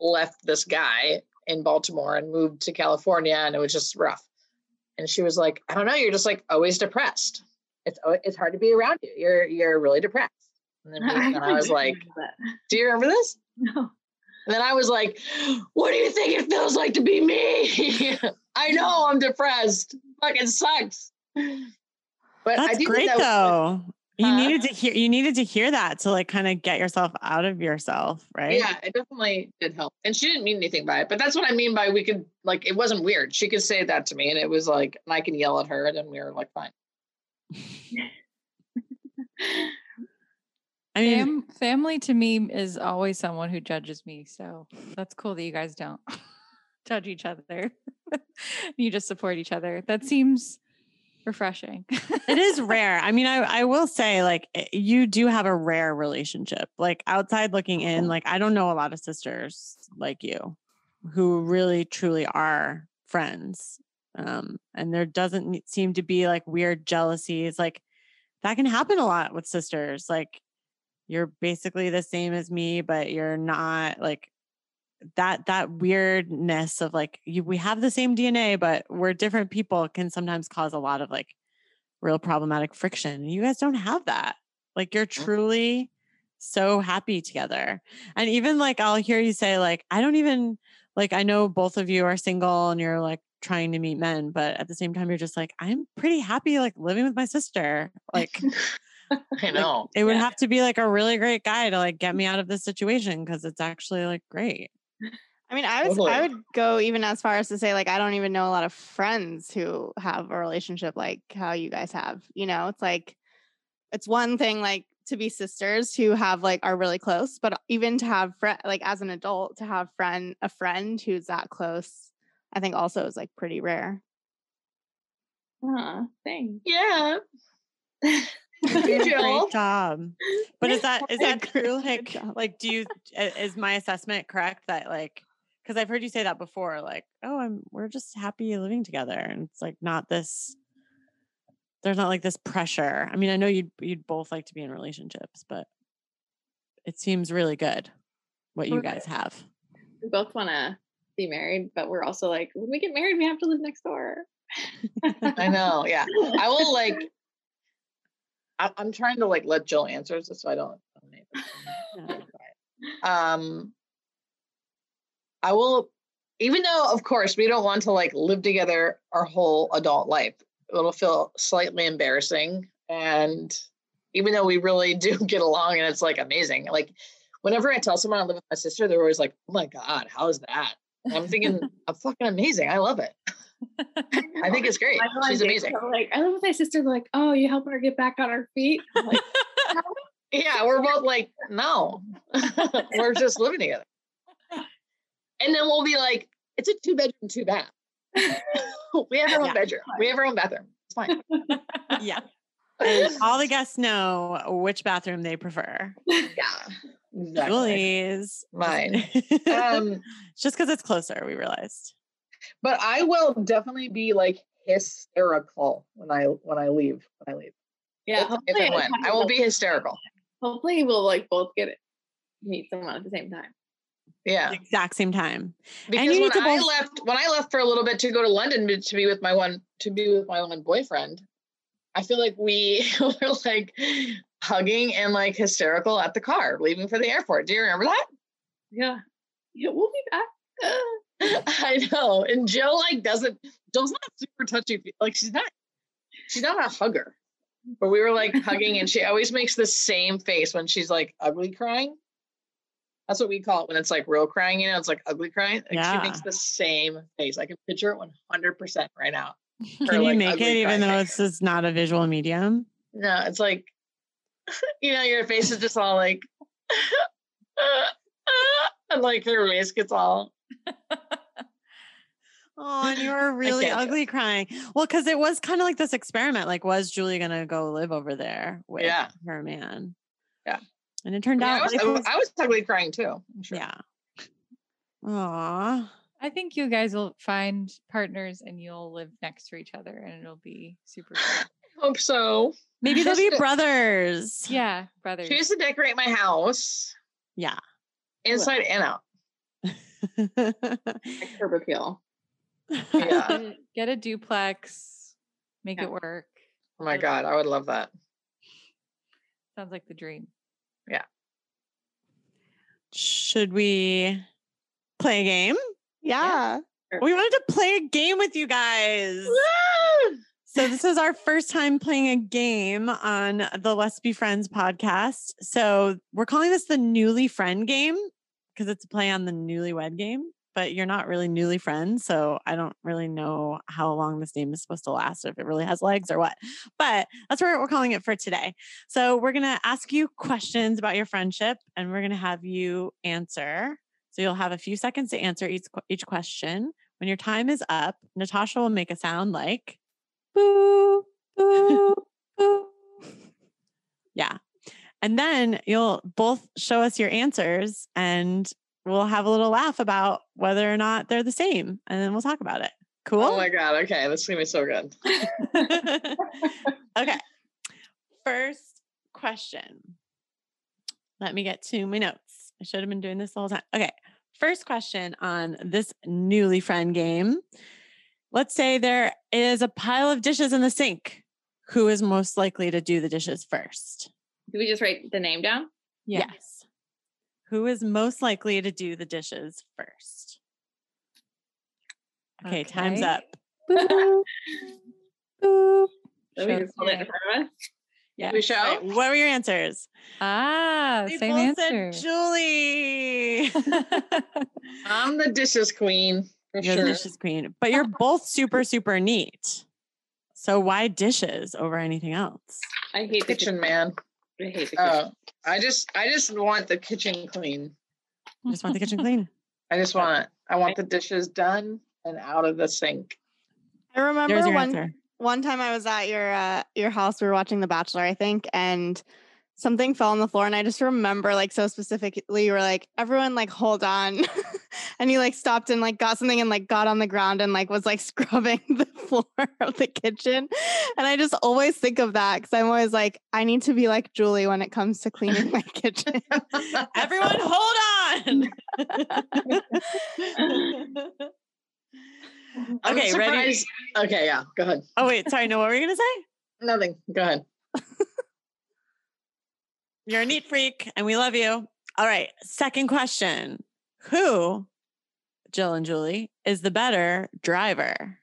left this guy in Baltimore and moved to California, and it was just rough. And she was like, "I don't know, you're just like always depressed. It's it's hard to be around you. You're you're really depressed." And then and I was like, "Do you remember this?" no. And then I was like, what do you think it feels like to be me? I know I'm depressed. Fucking sucks. But I That's think great that was- though. You Huh? needed to hear you needed to hear that to like kind of get yourself out of yourself, right? Yeah, it definitely did help. And she didn't mean anything by it. But that's what I mean by we could like it wasn't weird. She could say that to me and it was like and I can yell at her and then we were like fine. I mean, Fam- family to me is always someone who judges me. So that's cool that you guys don't judge each other. you just support each other. That seems refreshing. it is rare. I mean, I I will say like eh, you do have a rare relationship. Like outside looking in, like I don't know a lot of sisters like you who really truly are friends. Um and there doesn't seem to be like weird jealousies like that can happen a lot with sisters. Like you're basically the same as me but you're not like that that weirdness of like you, we have the same DNA but we're different people can sometimes cause a lot of like real problematic friction. You guys don't have that. Like you're truly so happy together. And even like I'll hear you say like I don't even like I know both of you are single and you're like trying to meet men, but at the same time you're just like I'm pretty happy like living with my sister. Like I know. it would Yeah. have to be like a really great guy to like get me mm. out of this situation because it's actually like great. I mean, I was I would go even as far as to say like I don't even know a lot of friends who have a relationship like how you guys have. You know, it's like it's one thing like to be sisters who have like are really close, but even to have friend like as an adult to have friend a friend who's that close, I think also is like pretty rare. Aw, thanks. Yeah. You're You, doing a Jill. Great job. But is that is that true? Like, like, do you is my assessment correct that like because I've heard you say that before, like, oh, I'm we're just happy living together, and it's like not this. There's not like this pressure. I mean, I know you'd you'd both like to be in relationships, but it seems really good what you guys have. We both want to be married, but we're also like, when we get married, we have to live next door. I know. Yeah. I will like I, I'm trying to like let Jill answer this so I don't um I will even though of course we don't want to like live together our whole adult life. It'll feel slightly embarrassing and even though we really do get along and it's like amazing. Like whenever I tell someone I live with my sister, they're always like, "Oh my god, how is that?" And I'm thinking, "I'm fucking amazing. I love it. I think it's great. I know She's dates, amazing." I'm like, I live with my sister. Like, oh, you helping her get back on her feet? I'm like, Yeah, we're both like, no, we're just living together. And then we'll be like, it's a two bedroom, two bath. we have our own Yeah. bedroom. We have our own bathroom. It's fine. yeah. And all the guests know which bathroom they prefer. Yeah. Exactly. Julie's Mine. um, just because it's closer, we realized. but I will definitely be like hysterical when I when I leave. When I leave. yeah. if, if hopefully and I when. I will be hysterical. Hopefully we'll like both get it, meet someone at the same time. Yeah. The exact same time. Because you when need to I both- left, when I left for a little bit to go to London to- to be with my one to be with my one boyfriend, I feel like we were like hugging and like hysterical at the car leaving for the airport. Do you remember that? Yeah. Yeah, we'll be back. I know. And Jill like doesn't Jill's not super touchy. Like she's not she's not a hugger. But we were like hugging and she always makes the same face when she's like ugly crying. That's what we call it when it's like real crying, you know, it's like ugly crying. Like she makes the same face. I can picture it 100% right now. Can you like, make it even though it's just not a visual medium? No, it's like, you know, your face is just all like, and like your face gets all, Oh, and you were really can't do ugly crying. Well, because it was kind of like this experiment. Like, was Julie gonna go live over there with Yeah. her man? Yeah. And it turned I out was, like, I was, I was ugly crying too. I'm sure. yeah. Aw. I think you guys will find partners and you'll live next to each other and it'll be super cool. hope so. Maybe they'll be Just- brothers. Yeah, brothers. She used to decorate my house Yeah. inside and out. Like curb appeal. Yeah. Get- Get a duplex. Make Yeah. it work. Oh my god, I would love that. Sounds like the dream. Yeah. Should we play a game? Yeah. We wanted to play a game with you guys. So this is our first time playing a game on the Let's Be Friends podcast. So we're calling this the Newly Friend game because it's a play on the Newlywed game. But you're not really newly friends, so I don't really know how long this name is supposed to last, if it really has legs or what. But that's what we're calling it for today. So we're gonna ask you questions about your friendship, and we're gonna have you answer. So you'll have a few seconds to answer each each question. When your time is up, Natasha will make a sound like boo, boo, boo. Yeah. And then you'll both show us your answers and we'll have a little laugh about whether or not they're the same. And then we'll talk about it. Oh cool. Oh my god, okay, this is gonna be so good. okay. First question. Let me get to my notes. I should have been doing this the whole time. Okay. First question on this newly friend game. Let's say there is a pile of dishes in the sink. Who is most likely to do the dishes first? Do we just write the name down? Yeah. Yes. Who is most likely to do the dishes first? Okay, time's up. Boo, boo. So we Shows just hold it in front of us. Yeah. We show? Right, What were your answers? Ah, They same both answer. said Julie. I'm the dishes queen for You're sure. the dishes queen, but you're both super, super neat. So why dishes over anything else? I hate the kitchen man. I hate the kitchen. Oh, I just I just want the kitchen clean. You just want the kitchen clean. I just want I want the dishes done and out of the sink. I remember There's one answer. One time I was at your uh, your house. We were watching The Bachelor, I think, and something fell on the floor. And I just remember, like, so specifically, you were like, "Everyone, like, hold on," and you like stopped and like got something and like got on the ground and like was like scrubbing the floor of the kitchen. And I just always think of that because I'm always like, I need to be like Julie when it comes to cleaning my kitchen. Everyone, hold on. I'm Okay, ready? Okay, yeah, go ahead. oh wait, sorry. No, what were you gonna say? Nothing. Go ahead. You're a neat freak, and we love you. All right. Second question: Who, Jill and Julie, is the better driver?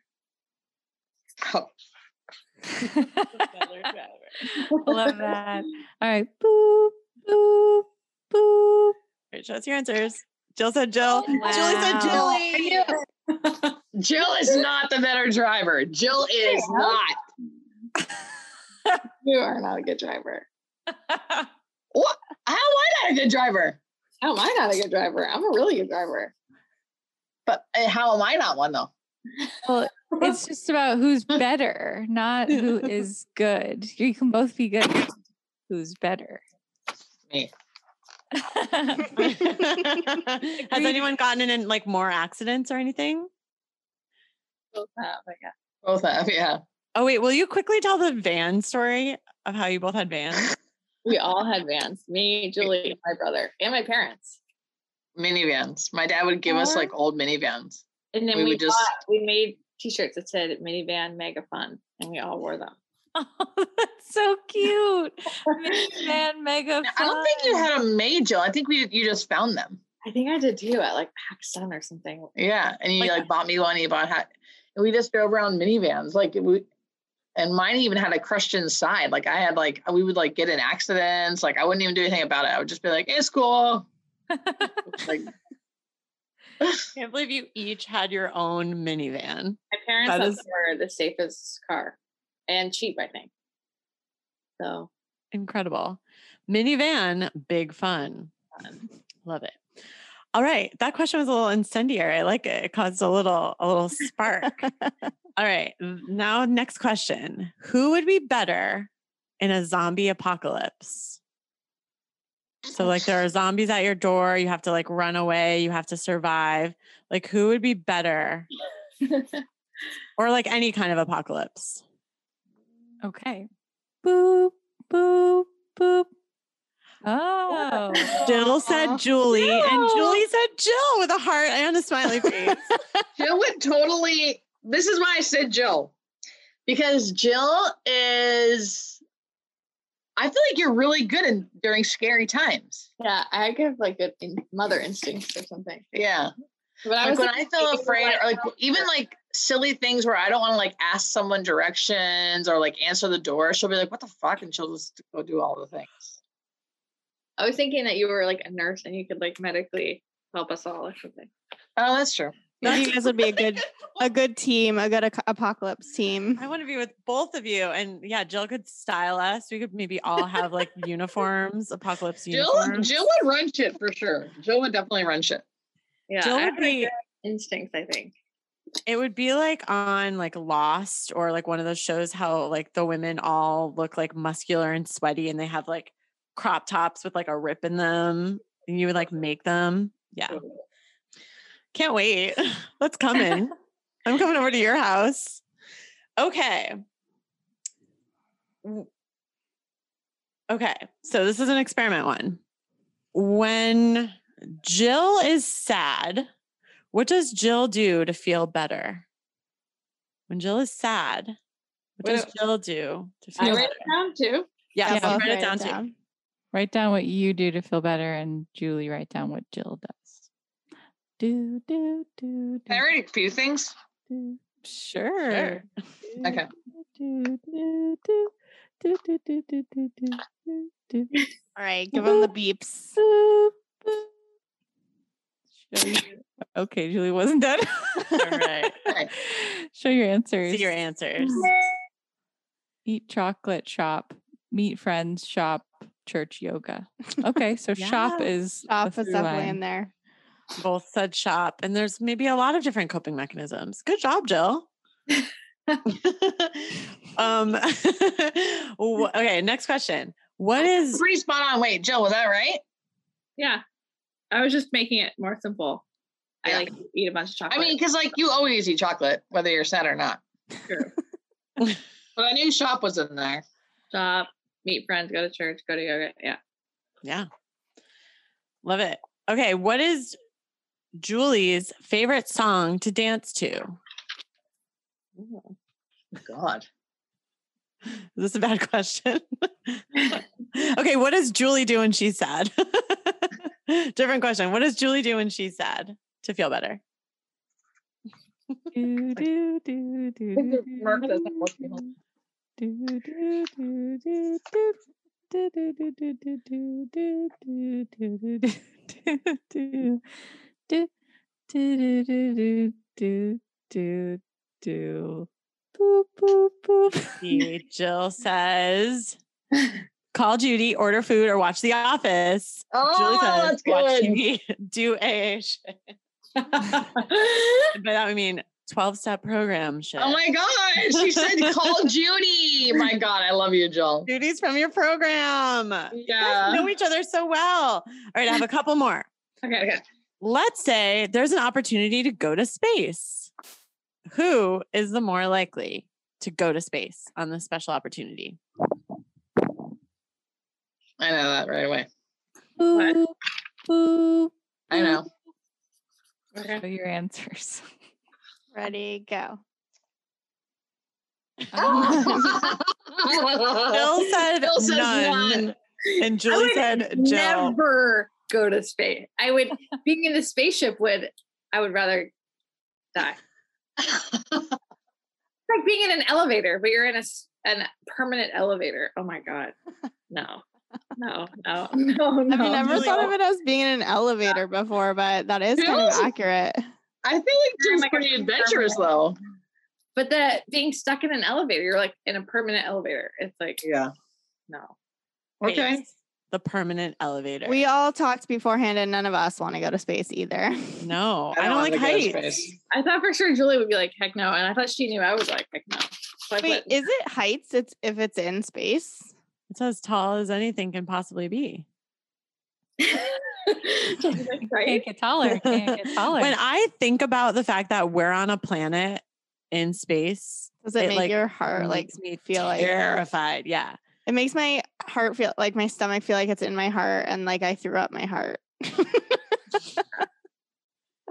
Oh, Better driver. Love that. All right. Boop, boop, boop. Right, show us your answers. Jill said Jill. Julie said Wow. Julie. Jill is not the better driver. Jill is not. You are not a good driver. What? How am I not a good driver? How am I not a good driver? I'm a really good driver. But uh, how am I not one though? Well, it's just about who's better, not who is good. You can both be good. Who's better? Me. Has anyone gotten in like more accidents or anything? Both have, I guess. Both have, yeah. Oh wait, will you quickly tell the van story of how you both had vans? We all had vans. Me, Julie, my brother, and my parents. Minivans. My dad would give us uh-huh. like old minivans. And then We we, would just- we made t-shirts that said minivan mega fun and we all wore them. Oh, that's so cute. Man, mega I don't think you had a major. I think we you just found them. I think I did too at like Pakistan or something. Yeah, and you Like- like, bought me one. You bought hat, and we just drove around minivans. Like we, and mine even had a crushed inside. Like I had like we would like get in accidents. Like I wouldn't even do anything about it. I would just be like, "It's cool." Like Can't believe you each had your own minivan. My parents That thought is- they were the safest car and cheap, I think. So Incredible. Minivan, big fun. Love it. All right. That question was a little incendiary. I like it. It caused a little a little spark. All right. Now next question. Who would be better in a zombie apocalypse? So like there are zombies at your door, you have to like run away, you have to survive. Like who would be better or like any kind of apocalypse? Okay. Boop, boop, boop. Oh. Jill said Aw. Julie, and Julie said Jill with a heart and a smiley face. Jill would totally. This is why I said Jill, because Jill is. I feel like you're really good in during scary times. Yeah, I give like good in- mother instincts or something. Yeah, But I like was when I feel afraid, or like oh, even like silly things where I don't want to like ask someone directions or like answer the door. She'll be like, "What the fuck," and she'll just go do all the things. I was thinking that you were like a nurse and you could like medically help us all or something. Oh, that's true. Maybe you guys would be a good a good team, a good ac- apocalypse team. I want to be with both of you. And yeah, Jill could style us. We could maybe all have like uniforms, apocalypse Jill, uniforms. Jill would run shit for sure. Jill would definitely run shit. Yeah, Jill I would be instincts. I think. It would be like on like Lost or like one of those shows how like the women all look like muscular and sweaty and they have like crop tops with like a rip in them. And you would like make them. Yeah. Can't wait. That's coming. I'm coming over to your house. Okay. Okay. So this is an experiment one. When Jill is sad, what does Jill do to feel better? When Jill is sad, what does What Jill do to feel better? I feel write it down too. Yeah, Yeah, so both write it Write down too. Write down what you do to feel better, and Julie, write down what Jill does. Do, do, do, Can I write a few things? do. Sure. Okay. Do, do, do, do, do, do, do, do, do, do, do. All right, give them the beeps. Boop, boop. Show your- Okay, Julie wasn't done. All right. Show your answers. See your answers. Eat chocolate, shop, meet friends, shop, church, yoga. Okay, so shop is shop is definitely line. in there. Both said shop, and there's maybe a lot of different coping mechanisms. Good job, Jill. um okay, next question. What is Pretty spot on. Wait, Jill, was that right? Yeah, I was just making it more simple. Yeah. I like to eat a bunch of chocolate. I mean, because like you always eat chocolate, whether you're sad or not. True. But I knew shop was in there. shop, meet friends, go to church, go to yoga. Yeah. Yeah. Love it. Okay, what is Julie's favorite song to dance to? God. Is this a bad question? okay, what does Julie do when she's sad? Different question. What does Julie do when she's sad to feel better? Do, do, do, do, think the do, mark doesn't do, work anymore. do, do, do, do, do, do. Do, do, do, do, do, do, do, do, do, do, do, do. Do, do, do, do, do, do, do. Boop, boop, boop. See, Jill says, call Judy, order food, or watch The Office. Oh, Julie says, that's good. TV, do AA shit. By that mean 12 step program shit. Oh my gosh. She said call Judy. My God, I love you, Jill. Judy's from your program. You Yeah. know each other so well. All right, I have a couple more. okay. Okay. Let's say there's an opportunity to go to space. Who is the more likely to go to space on this special opportunity? I know that right away. What? Boop, boop. I know. Okay. Show your answers. Ready, go. Bill said Bill says none, none. and I Julie would said Jill. never go to space. I would being in the spaceship would I would rather die. Like being in an elevator, but you're in a an permanent elevator. Oh my god. No. No, no, no, no. I've never Julie, thought of it as being in an elevator before, but that is kind of accurate. I feel like You're Jill's like a pretty adventurous though. But the being stuck in an elevator, you're like in a permanent elevator. It's like Yeah. no. Okay. Space, The permanent elevator. We all talked beforehand, and none of us want to go to space either. no, I I don't, don't like wanna go to heights. I thought for sure Julie would be like, heck no. And I thought she knew I was like, heck no. So Wait, is it heights? It's if it's in space. It's as tall as anything can possibly be. Right? Can't get taller. Can't get taller. When I think about the fact that we're on a planet in space Does it, It, make like, your heart like makes me feel like terrified. Yeah. it makes my heart feel like my stomach feel like it's in my heart and like I threw up my heart.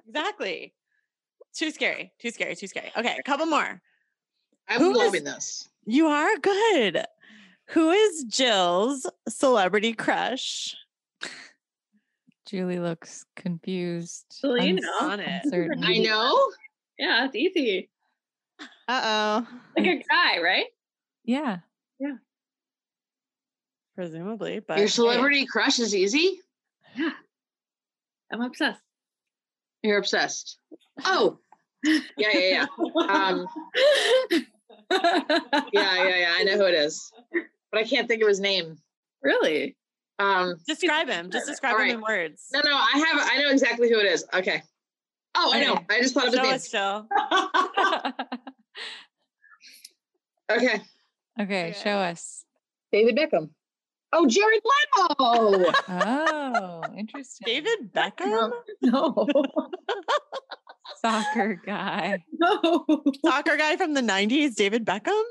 Exactly. Too scary. Too scary. Too scary. Okay, a couple more. I'm Who is- loving this. You are good. Who is Jill's celebrity crush? Julie looks confused. Well, you uns- know. On it. uncertain. I know. Yeah, it's easy. Uh oh. Like a guy, right? Yeah. Yeah. Presumably, but Your hey, celebrity crush is easy. Yeah. I'm obsessed. You're obsessed. Oh, yeah, yeah, yeah. Um, yeah, yeah, yeah. I know who it is, but I can't think of his name. really? Um, describe him. Just describe All him right. in words. no, no. I have. I know exactly who it is. Okay. Oh, I know. I just thought of his Show name. us, Jill. Okay. okay, show us. David Beckham. Oh, Jared Leto. Oh, interesting. David Beckham, No. soccer guy. No. soccer guy from the '90s. David Beckham.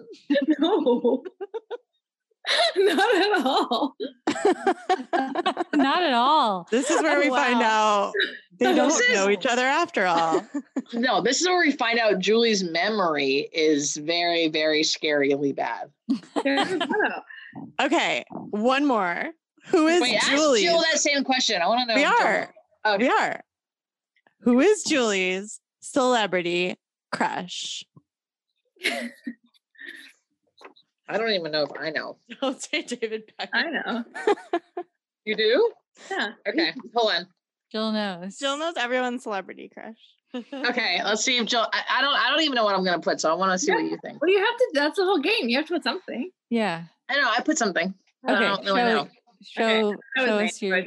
No. Not at all. Not at all. This is where we find out they don't know each other after all. no, this is where we find out Julie's memory is very, very scarily bad. Okay, one more. Who is Wait, ask Julie? Jill that same question. I want to know. We Jill. are. Okay. We are. Who is Julie's celebrity crush? I don't even know if I know. Don't say David Beckham. I know. You do? Yeah. Okay, hold on. Jill knows. Jill knows everyone's celebrity crush. Okay, let's see if Jill. I, I don't. I don't even know what I'm gonna put, so I want to see what you think. Well, you have to. That's the whole game. You have to put something. Yeah. I know. I put something. Okay. I don't really show, know. show, Okay, show us your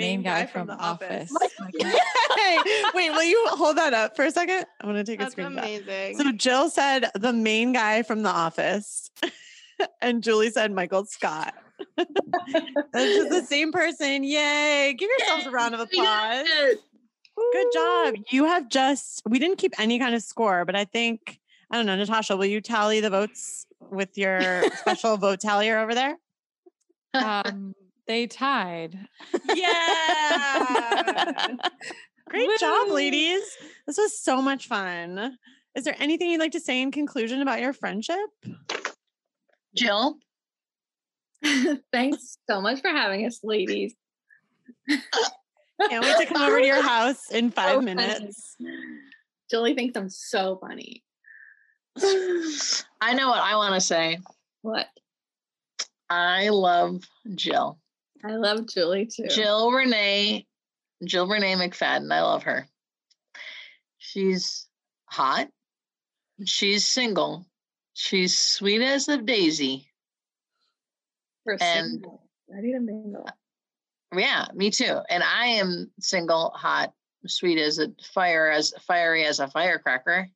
just wrote. answer. main guy, from, the office. Okay. Hey, wait, will you hold that up for a second? I want to take That's a screenshot. amazing. So Jill said the main guy from the office, and Julie said Michael Scott. That's just the same person. Yay. Give yourselves a round of applause. Good job. You have just, we didn't keep any kind of score, but I think, I don't know, Natasha, will you tally the votes with your special vote tallier over there? Um, they tied. Yeah. Great job, ladies. This was so much fun. Is there anything you'd like to say in conclusion about your friendship? Jill. Thanks so much for having us, ladies. Can't wait to come over to your house in five So funny. minutes. Julie thinks I'm so funny. I know what I want to say. What? I love Jill. I love Julie too. Jill Renee, Jill Renee McFadden. I love her. She's hot. She's single. She's sweet as a daisy. For and- single. Ready to mingle. Yeah, me too. And I am single, hot, sweet as a fire, as fiery as a firecracker.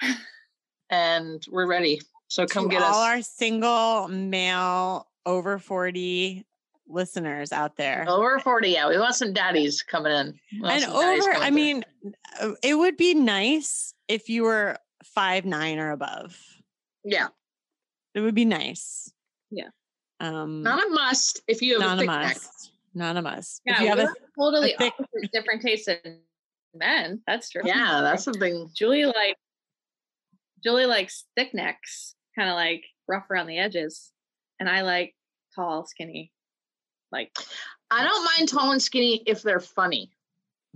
and we're ready. So come to get all us. All our single male over 40 listeners out there. Over 40. Yeah, we want some daddies coming in. And over, I mean, uh, it would be nice if you were five nine or above. yeah, It would be nice. Yeah. Um, not a must if you have not a a thick neck. must. Not a must. Yeah, if you have a, totally thick- opposite, different tastes in men. That's true. Yeah, that's something. Julie like Julie likes thick necks, kind of like rough around the edges, and I like tall, skinny. Like I don't mind tall and skinny if they're funny.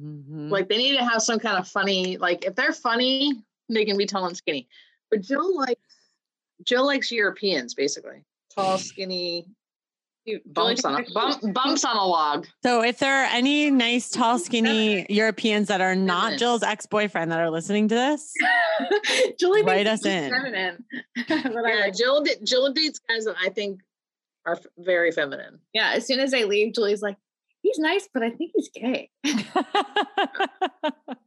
Mhm. Like they need to have some kind of funny. Like if they're funny, they can be tall and skinny. But Jill likes Jill likes Europeans basically. Tall, skinny, you, Julie bumps on a bump, bumps on a log. So, if there are any nice, tall, skinny Europeans that are not Feminine. Jill's ex boyfriend that are listening to this, Julie Write us in. Feminine. Yeah, Jill Jill dates guys that I think are f- very feminine. yeah. As soon as I leave, Julie's like, he's nice, but I think he's gay. so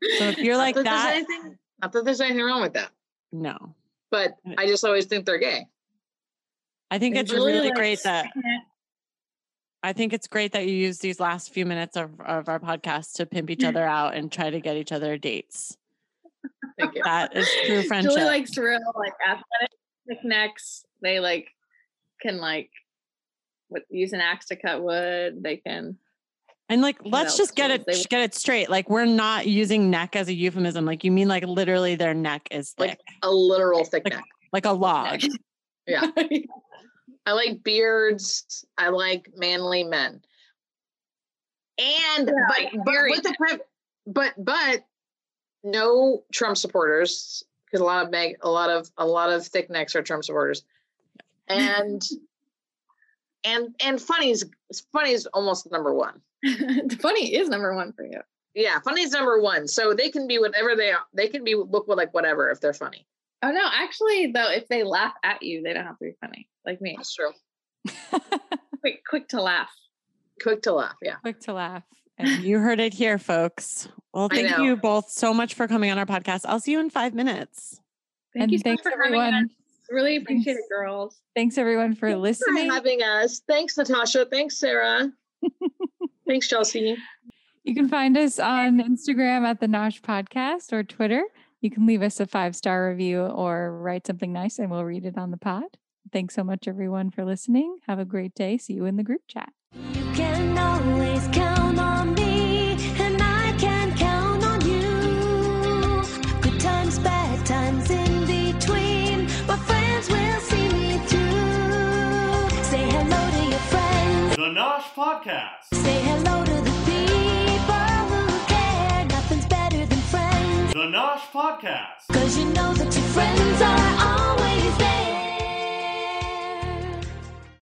if you're like not that, that, there's anything, not that there's anything wrong with that, no. but I just always think they're gay. I think And it's Julie really likes great that. I think it's great that you use these last few minutes of, of our podcast to pimp each other out and try to get each other dates. Thank you. That is true friendship. Julie likes real like athletic knickknacks. They like can like what, use an axe to cut wood. They can. and like, let's else just get it they- get it straight. Like, we're not using neck as a euphemism. Like, you mean like literally their neck is thick, Like a literal thick Like- neck. like a log. Yeah. I like beards. I like manly men. And Yeah, but, but with the prep, but but no Trump supporters because a lot of meg a lot of a lot of thick necks are Trump supporters, and and and funny's funny is almost number one. Funny is number one for you. Yeah, funny's number one. So they can be whatever they are. They can be look like whatever if they're funny. Oh no, actually though, if they laugh at you, they don't have to be funny. Like me, That's true. quick, quick to laugh. Quick to laugh. Yeah. Quick to laugh. And you heard it here, folks. Well, thank you both so much for coming on our podcast. I'll see you in five minutes. Thank and you so thanks much for having us. everyone. Really appreciate it, girls. Thanks everyone for Thanks listening. for having us. Thanks, Natasha. Thanks, Sarah. Thanks, Chelsea. You can find us on Instagram at the Nosh Podcast or Twitter. You can leave us a five star review or write something nice and we'll read it on the pod. Thanks so much, everyone, for listening. Have a great day. See you in the group chat. podcast. Say hello to the people who care. Nothing's better than friends. The Nosh podcast. Cause you know that your friends are on.